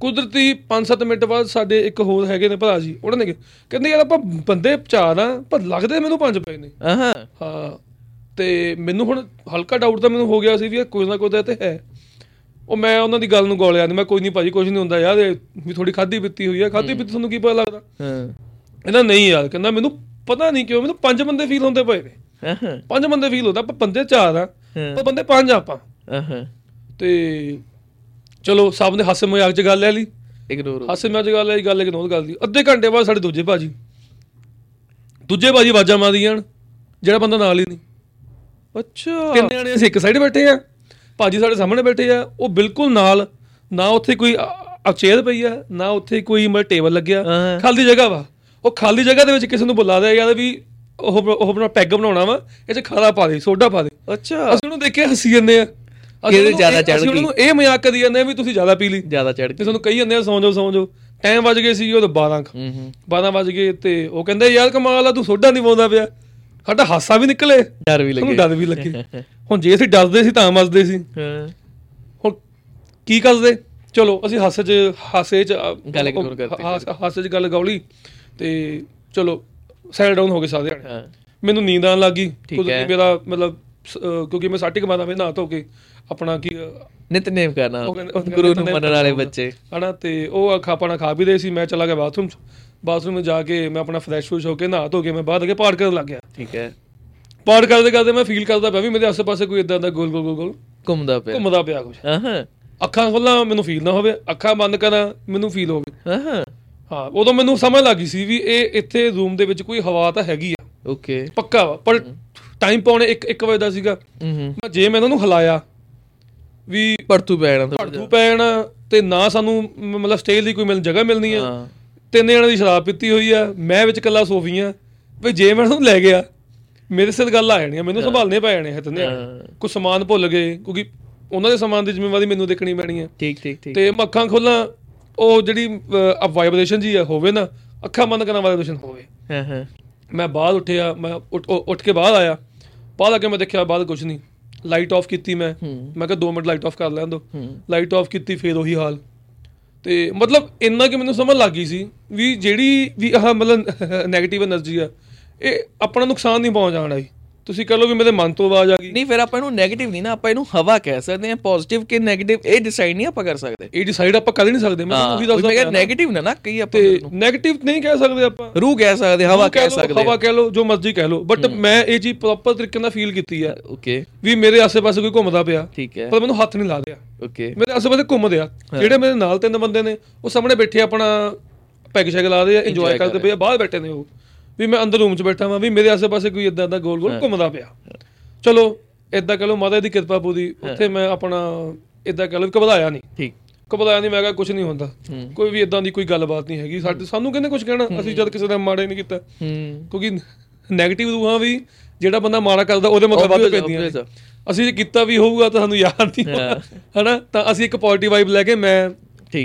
ਕੁਦਰਤੀ 5-7 ਮਿੰਟ ਬਾਅਦ ਸਾਡੇ ਇੱਕ ਹੋਰ ਹੈਗੇ ਨੇ ਭਰਾ ਜੀ। ਉਹਨਾਂ ਨੇ ਕਿਹਾ- ਕਹਿੰਦੇ ਯਾਰ ਆਪਾਂ ਬੰਦੇ ਚਾਰ ਆ ਪਰ ਲੱਗਦੇ ਮੈਨੂੰ ਪੰਜ ਪਏ ਨੇ। ਹਾਂ। ਹਾਂ। ਤੇ ਮੈਨੂੰ ਹੁਣ ਹਲਕਾ ਡਾਊਟ ਤਾਂ ਮੈਨੂੰ ਹੋ ਗਿਆ ਸੀ ਵੀ ਇਹ ਕੋਈ ਨਾ ਕੋਈ ਤਾਂ ਤੇ ਹੈ। ਉਹ ਮੈਂ ਉਹਨਾਂ ਦੀ ਗੱਲ ਨੂੰ ਗੋਲਿਆ ਨਹੀਂ ਮੈਂ ਕੋਈ ਨਹੀਂ ਭਾਜੀ ਕੁਝ ਨਹੀਂ ਹੁੰਦਾ ਯਾਰ ਵੀ ਥੋੜੀ ਖਾਦੀ ਪੀਤੀ ਹੋਈ ਆ ਖਾਦੀ ਪੀਤੀ ਤੁਹਾਨੂੰ ਕੀ ਪਤਾ ਲੱਗਦਾ? ਹਾਂ। ਕਹਿੰਦਾ ਨਹੀਂ ਯਾਰ ਕਹਿੰਦਾ ਮੈਨੂੰ ਪਤਾ ਨਹੀਂ ਕਿਉਂ ਮੈਨੂੰ ਪੰਜ ਬੰਦੇ ਫੀਲ ਹੁੰਦੇ ਪਏ ਨੇ। ਪੰਜ ਬੰਦੇ ਫੀਲ ਹੁੰਦਾ ਪਰ ਬੰਦੇ ਚਾਰ ਆ ਪਰ ਬੰਦੇ ਪੰਜ ਆਪਾਂ। ਹਾਂ ਤੇ ਚਲੋ ਸਭ ਨੇ ਹਾਸੇ ਮਜ਼ਾਕ ਚ ਗੱਲ ਲੈ ਲਈ। ਇਗਨੋਰ ਹਾਸੇ ਮਜ਼ਾਕ ਚ ਗੱਲ ਲਈ ਗੱਲ ਇਗਨੋਰ ਕਰ ਲਈ। ਅੱਧੇ ਘੰਟੇ ਬਾਅਦ ਸਾਡੇ ਦੂਜੇ ਭਾਜੀ ਦੂਜੇ ਭਾਜੀ ਆਵਾਜ਼ਾਂ ਮਾਰਦੀਆਂ ਜਿਹੜਾ ਬੰਦਾ ਨਾਲ ਹੀ ਨਹੀਂ। ਅੱਛਾ। ਤਿੰਨ ਜਣੇ ਅਸੀਂ ਇੱਕ ਸਾਈਡ ਬੈਠੇ ਆ। ਭਾਜੀ ਸਾਡੇ ਸਾਹਮਣੇ ਬੈਠੇ ਆ ਉਹ ਬਿਲਕੁਲ ਨਾਲ ਨਾ ਉੱਥੇ ਕੋਈ ਚੇਅਰ ਪਈ ਆ ਨਾ ਉੱਥੇ ਕੋਈ ਮਤਲਬ ਟੇਬਲ ਲੱਗਿਆ। ਖਾਲੀ ਜਗ੍ਹਾ ਵਾ। ਉਹ ਖਾਲੀ ਜਗ੍ਹਾ ਦੇ ਵਿੱਚ ਕਿਸੇ ਨੂੰ ਬੁਲਾ ਦਿਆ ਯਾਰ ਵੀ ਉਹ ਉਹ ਆਪਣਾ ਪੈਗ ਬਣਾਉਣਾ ਵਾ ਇਹ ਚ ਖਾਰਾ ਪਾ ਦੇ ਸੋਡਾ ਪਾ ਦੇ। ਅੱਛਾ। ਅਸੀਂ ਉਹਨੂੰ ਦੇਖ ਕੇ ਹੱਸੀ ਜਾਂਦੇ ਆ। ਕਿਹਦੇ ਜ਼ਿਆਦਾ ਇਹ- ਚੜ੍ਹ ਅਸੀਂ ਗਈ? ਉਹਨੂੰ ਇਹ ਮਜ਼ਾਕ ਕਰੀ ਜਾਂਦੇ ਆ ਵੀ ਤੁਸੀਂ ਜ਼ਿਆਦਾ ਪੀ ਲਈ। ਜ਼ਿਆਦਾ ਚੜ ਤੇ ਕੇ ਸਾਨੂੰ ਕਹੀ ਜਾਂਦੇ ਆ ਸੌਂ ਜਾਓ ਸੌਂ ਜਾਓ। ਟਾਈਮ ਵੱਜ ਗਏ ਸੀ ਉਹ 12 ਕੁ। ਹੂੰ ਹੂੰ। 12 ਵੱਜ ਗਏ ਤੇ ਉਹ ਕਹਿੰਦੇ ਯਾਰ ਕਮਾਲ ਆ ਤੂੰ ਸੋਡਾ ਨਹੀਂ ਪਾਉਂਦਾ ਪਿਆ। ਸਾਡਾ ਹਾਸਾ ਵੀ ਨਿਕਲੇ। ਡਰ ਵੀ ਲੱਗੇ। ਡਰ ਵੀ ਲੱਗੇ। ਹੁਣ ਜੇ ਅਸੀਂ ਡਰਦੇ ਸੀ ਤਾਂ ਮਸਦੇ ਸੀ। ਹਾਂ। ਹੁਣ ਕੀ ਕਰਦੇ? ਚਲੋ ਅਸੀਂ ਹਾਸੇ 'ਚ ਹਾਸੇ 'ਚ ਗੱਲ ignore ਕਰਤੀ। ਹਾਸ- 'ਚ ਗੱਲ ਗੌਲੀ ਤੇ ਚਲੋ ਸੈਲ ਡਾਊਨ ਹੋ ਗਏ ਸਾਰੇ ਹਾਂ। ਮੈਨੂੰ ਨੀਂਦ ਆਉਣ ਲੱਗੀ ਕੁਦਰਤੀ। ਮੇਰਾ ਮਤਲਬ ਕਿਉਂਕਿ ਮੈਂ ਸਾਟੀ ਕਮਾਦਾ ਮੈਂ ਨਹਾ ਧੋ ਕੇ ਆਪਣਾ ਕੀ ਨਿਤਨੇਮ ਕਰਨਾ ਗੁਰੂ ਨੂੰ ਮੰਨਣ ਵਾਲੇ। ਬੱਚੇ। ਹਨਾ ਤੇ ਉਹ ਖਾ ਪਾਣਾ ਖਾ ਵੀ ਦੇ ਸੀ ਮੈਂ ਚਲਾ ਗਿਆ ਬਾਥਰੂਮ 'ਚ। ਬਾਥਰੂਮ ਜਾ ਕੇ ਮੈਂ ਆਪਣਾ ਫਰੈਸ਼ ਹੋ ਕੇ ਨਹਾ ਧੋ ਕੇ ਮੈਂ ਬਾਹਰ ਕੇ ਪਾੜ ਕਰਨ ਲੱਗ ਗਿਆ। ਠੀਕ ਹੈ। ਪਾੜ ਕਰਦੇ ਕਰਦੇ ਮੈਂ ਫੀਲ ਕਰਦਾ ਪਿਆ ਵੀ ਮੇਰੇ ਆਸ-ਪਾਸੇ ਕੋਈ ਇਦਾਂ ਦਾ ਗੋਲ ਗੋਲ ਗੋਲ ਘੁੰਮਦਾ ਪਿਆ। ਘੁੰਮਦਾ ਪਿਆ ਕੁਝ ਹਾਂ ਅੱਖਾਂ ਖੋਲਾਂ ਮੈਨੂੰ ਫੀਲ ਨਾ ਹੋਵੇ। ਅੱਖਾਂ ਬੰਦ ਕਰਾਂ ਮੈਨੂੰ ਫੀਲ ਹੋਵੇ। ਹਾਂ ਹਾਂ ਉਦੋਂ ਮੈਨੂੰ ਸਮਝ ਲੱਗੀ ਸੀ ਵੀ ਇਹ ਇੱਥੇ ਰੂਮ ਦੇ ਵਿੱਚ ਕੋਈ ਹਵਾ ਤਾਂ ਹੈਗੀ ਆ। ਓਕੇ ਪੱਕਾ ਵਾ ਪਰ ਟਾਈਮ ਪਾਉਣੇ 1 1 ਵਜੇ ਦਾ ਸੀਗਾ। ਹੂੰ ਹੂੰ। ਮੈਂ ਜੇ ਮੈਂ ਇਹਨਾਂ ਨੂੰ ਹਿਲਾਇਆ ਵੀ ਪਰਤੂ ਪੈਣਾ ਭੜਕੂ ਪੈਣਾ ਤੇ ਨਾ ਸਾਨੂੰ ਮਤਲਬ ਸਟੇ ਲਈ ਕੋਈ ਮਿਲ ਜਗ੍ਹਾ ਮਿਲਣੀ ਆ। ਤਿੰਨ ਜਣਾਂ ਦੀ ਸ਼ਰਾਬ ਪੀਤੀ ਹੋਈ ਆ ਮੈਂ ਵਿੱਚ ਇਕੱਲਾ ਸੋਫੀਆਂ ਵੀ ਜੇ ਮੈਂ ਉਹਨੂੰ ਲੈ ਗਿਆ ਮੇਰੇ ਸਿਰ ਗੱਲ ਆ ਜਾਣੀ ਮੈਨੂੰ ਸੰਭਾਲਨੇ ਪੈ ਜਾਣੇ ਹੱਥ ਨੇ ਕੋਈ ਸਮਾਨ ਭੁੱਲ ਗਏ ਕਿਉਂਕਿ ਉਹਨਾਂ ਦੇ ਸਮਾਨ ਦੀ ਜ਼ਿੰਮੇਵਾਰੀ ਮੈਨੂੰ ਦੇਖਣੀ ਪੈਣੀ ਹੈ ਠੀਕ ਠੀਕ ਠੀਕ। ਤੇ ਮੱਖਾਂ ਖੋਲਾਂ ਉਹ ਜਿਹੜੀ ਅਪ ਵਾਈਬ੍ਰੇਸ਼ਨ ਜੀ ਹੋਵੇ ਨਾ ਅੱਖਾਂ ਬੰਦ ਕਰਨ ਵਾਈਬ੍ਰੇਸ਼ਨ ਹੋਵੇ। ਹਾਂ ਹਾਂ। ਮੈਂ ਬਾਹਰ ਉੱਠਿਆ ਮੈਂ ਉੱਠ ਕੇ ਬਾਹਰ ਆਇਆ। ਬਾਹਰ ਆ ਕੇ ਮੈਂ ਦੇਖਿਆ ਬਾਹਰ ਕੁਝ ਨਹੀਂ। ਲਾਈਟ ਆਫ ਕੀਤੀ ਮੈਂ। ਮੈਂ ਕਿਹਾ 2 ਮਿੰਟ ਲਾਈਟ ਆਫ ਕਰ ਲੈਣ ਦੋ। ਲਾਈਟ ਆਫ ਕੀਤੀ ਫੇਰ ਉਹੀ ਹਾਲ। ਤੇ ਮਤਲਬ ਇੰਨਾ ਕਿ ਮੈਨੂੰ ਸਮਝ ਲੱਗ ਗਈ ਸੀ ਵੀ ਜਿਹੜੀ ਵੀ ਆਹ ਮਤਲਬ 네ਗੇਟਿਵ એનર્ਜੀ ਆ ਇਹ ਆਪਣਾ ਨੁਕਸਾਨ ਨਹੀਂ ਪਹੁੰਚਾਉਣਾ ਜੀ। ਤੁਸੀਂ ਕਹ ਲਓ ਵੀ ਮੇਰੇ ਮਨ ਤੋਂ ਆਵਾਜ਼ ਆ ਗਈ। ਨਹੀਂ ਫਿਰ ਆਪਾਂ ਇਹਨੂੰ 네ਗੇਟਿਵ ਨਹੀਂ ਨਾ ਆਪਾਂ ਇਹਨੂੰ ਹਵਾ ਕਹਿ ਸਕਦੇ ਹਾਂ ਪੋਜ਼ਿਟਿਵ ਕਿ 네ਗੇਟਿਵ ਇਹ ਡਿਸਾਈਡ ਨਹੀਂ ਆਪਾਂ ਕਰ ਸਕਦੇ। ਇਹ ਡਿਸਾਈਡ ਆਪਾਂ ਕਰ ਨਹੀਂ ਸਕਦੇ ਮੈਂ ਤੁਹਾਨੂੰ ਉਹੀ ਦੱਸਦਾ ਮੈਂ ਕਿਹਾ 네ਗੇਟਿਵ ਨਾ ਨਾ ਕਹੀ ਆਪਾਂ ਤੇ 네ਗੇਟਿਵ ਨਹੀਂ ਕਹਿ ਸਕਦੇ ਆਪਾਂ। ਰੂਹ ਕਹਿ ਸਕਦੇ ਹਵਾ ਕਹਿ ਸਕਦੇ ਹਵਾ ਕਹਿ ਲਓ ਜੋ ਮਰਜ਼ੀ ਕਹਿ ਲਓ। ਬਟ ਮੈਂ ਇਹ ਚੀਜ਼ ਪ੍ਰੋਪਰ ਤਰੀਕੇ ਨਾਲ ਫੀਲ ਕੀਤੀ ਆ। ਓਕੇ ਵੀ ਮੇਰੇ ਆਸ-ਪਾਸੇ ਕੋਈ ਘੁੰਮਦਾ ਪਿਆ। ਠੀਕ ਹੈ। ਪਰ ਮੈਨੂੰ ਹੱਥ ਨਹੀਂ ਲਾ ਰਿਹਾ। ਓਕੇ ਮੇਰੇ ਆਸ-ਪਾਸੇ ਘੁੰਮਦੇ ਆ। ਜਿਹੜੇ ਮੇਰੇ ਨਾਲ ਤਿੰਨ ਬੰਦੇ ਨੇ ਉਹ ਸਾਹਮਣੇ ਬੈਠੇ ਆਪਣਾ ਪੈਗ ਸ਼ੈਗ ਲਾ ਰਹੇ ਆ ਇੰਜੋਏ ਕਰਦੇ ਪਏ ਆ। ਬਾਹਰ ਬੈਠੇ ਨੇ ਉਹ। ਵੀ ਮੈਂ ਅੰਦਰ ਰੂਮ 'ਚ ਬੈਠਾ ਵਾਂ ਵੀ ਮੇਰੇ ਆਸ-ਪਾਸੇ ਕੋਈ ਇਦਾਂ ਦਾ ਗੋਲ-ਗੋਲ ਘੁੰਮਦਾ ਪਿਆ। ਚਲੋ ਇਦਾਂ ਕਹ ਲਓ ਮਾਤਾ ਦੀ ਕਿਰਪਾ ਪੂਰੀ ਉੱਥੇ ਮੈਂ ਆਪਣਾ ਇਦਾਂ ਕਹ ਲਓ ਘਬਰਾਇਆ ਨਹੀਂ। ਠੀਕ। ਘਬਰਾਇਆ ਨਹੀਂ ਮੈਂ ਕਿਹਾ ਕੁਝ ਨਹੀਂ ਹੁੰਦਾ। ਕੋਈ ਵੀ ਇਦਾਂ ਦੀ ਕੋਈ ਗੱਲਬਾਤ ਨਹੀਂ ਹੈਗੀ। ਸਾਡੇ ਸਾਨੂੰ ਕਹਿੰਦੇ ਕੁਝ ਕਹਿਣਾ ਅਸੀਂ ਜਦ ਕਿਸੇ ਦਾ ਮਾੜਾ ਨਹੀਂ ਕੀਤਾ। ਕਿਉਂਕਿ 네ਗੇਟਿਵ ਰੂਹਾਂ ਵੀ ਜਿਹੜਾ ਬੰਦਾ ਮਾੜਾ ਕਰਦਾ ਉਹਦੇ ਮਗਰ ਵੱਧ ਪੈਂਦੀਆਂ। ਅਸੀਂ ਜੇ ਕੀਤਾ ਵੀ ਹੋਊਗਾ ਤਾਂ ਸਾਨੂੰ ਯਾਦ ਨਹੀਂ ਹਨਾ? ਤਾਂ ਅਸੀਂ ਇੱਕ ਪੋਜ਼ਿਟਿਵ ਵਾਈਬ ਲੈ ਕੇ ਮੈਂ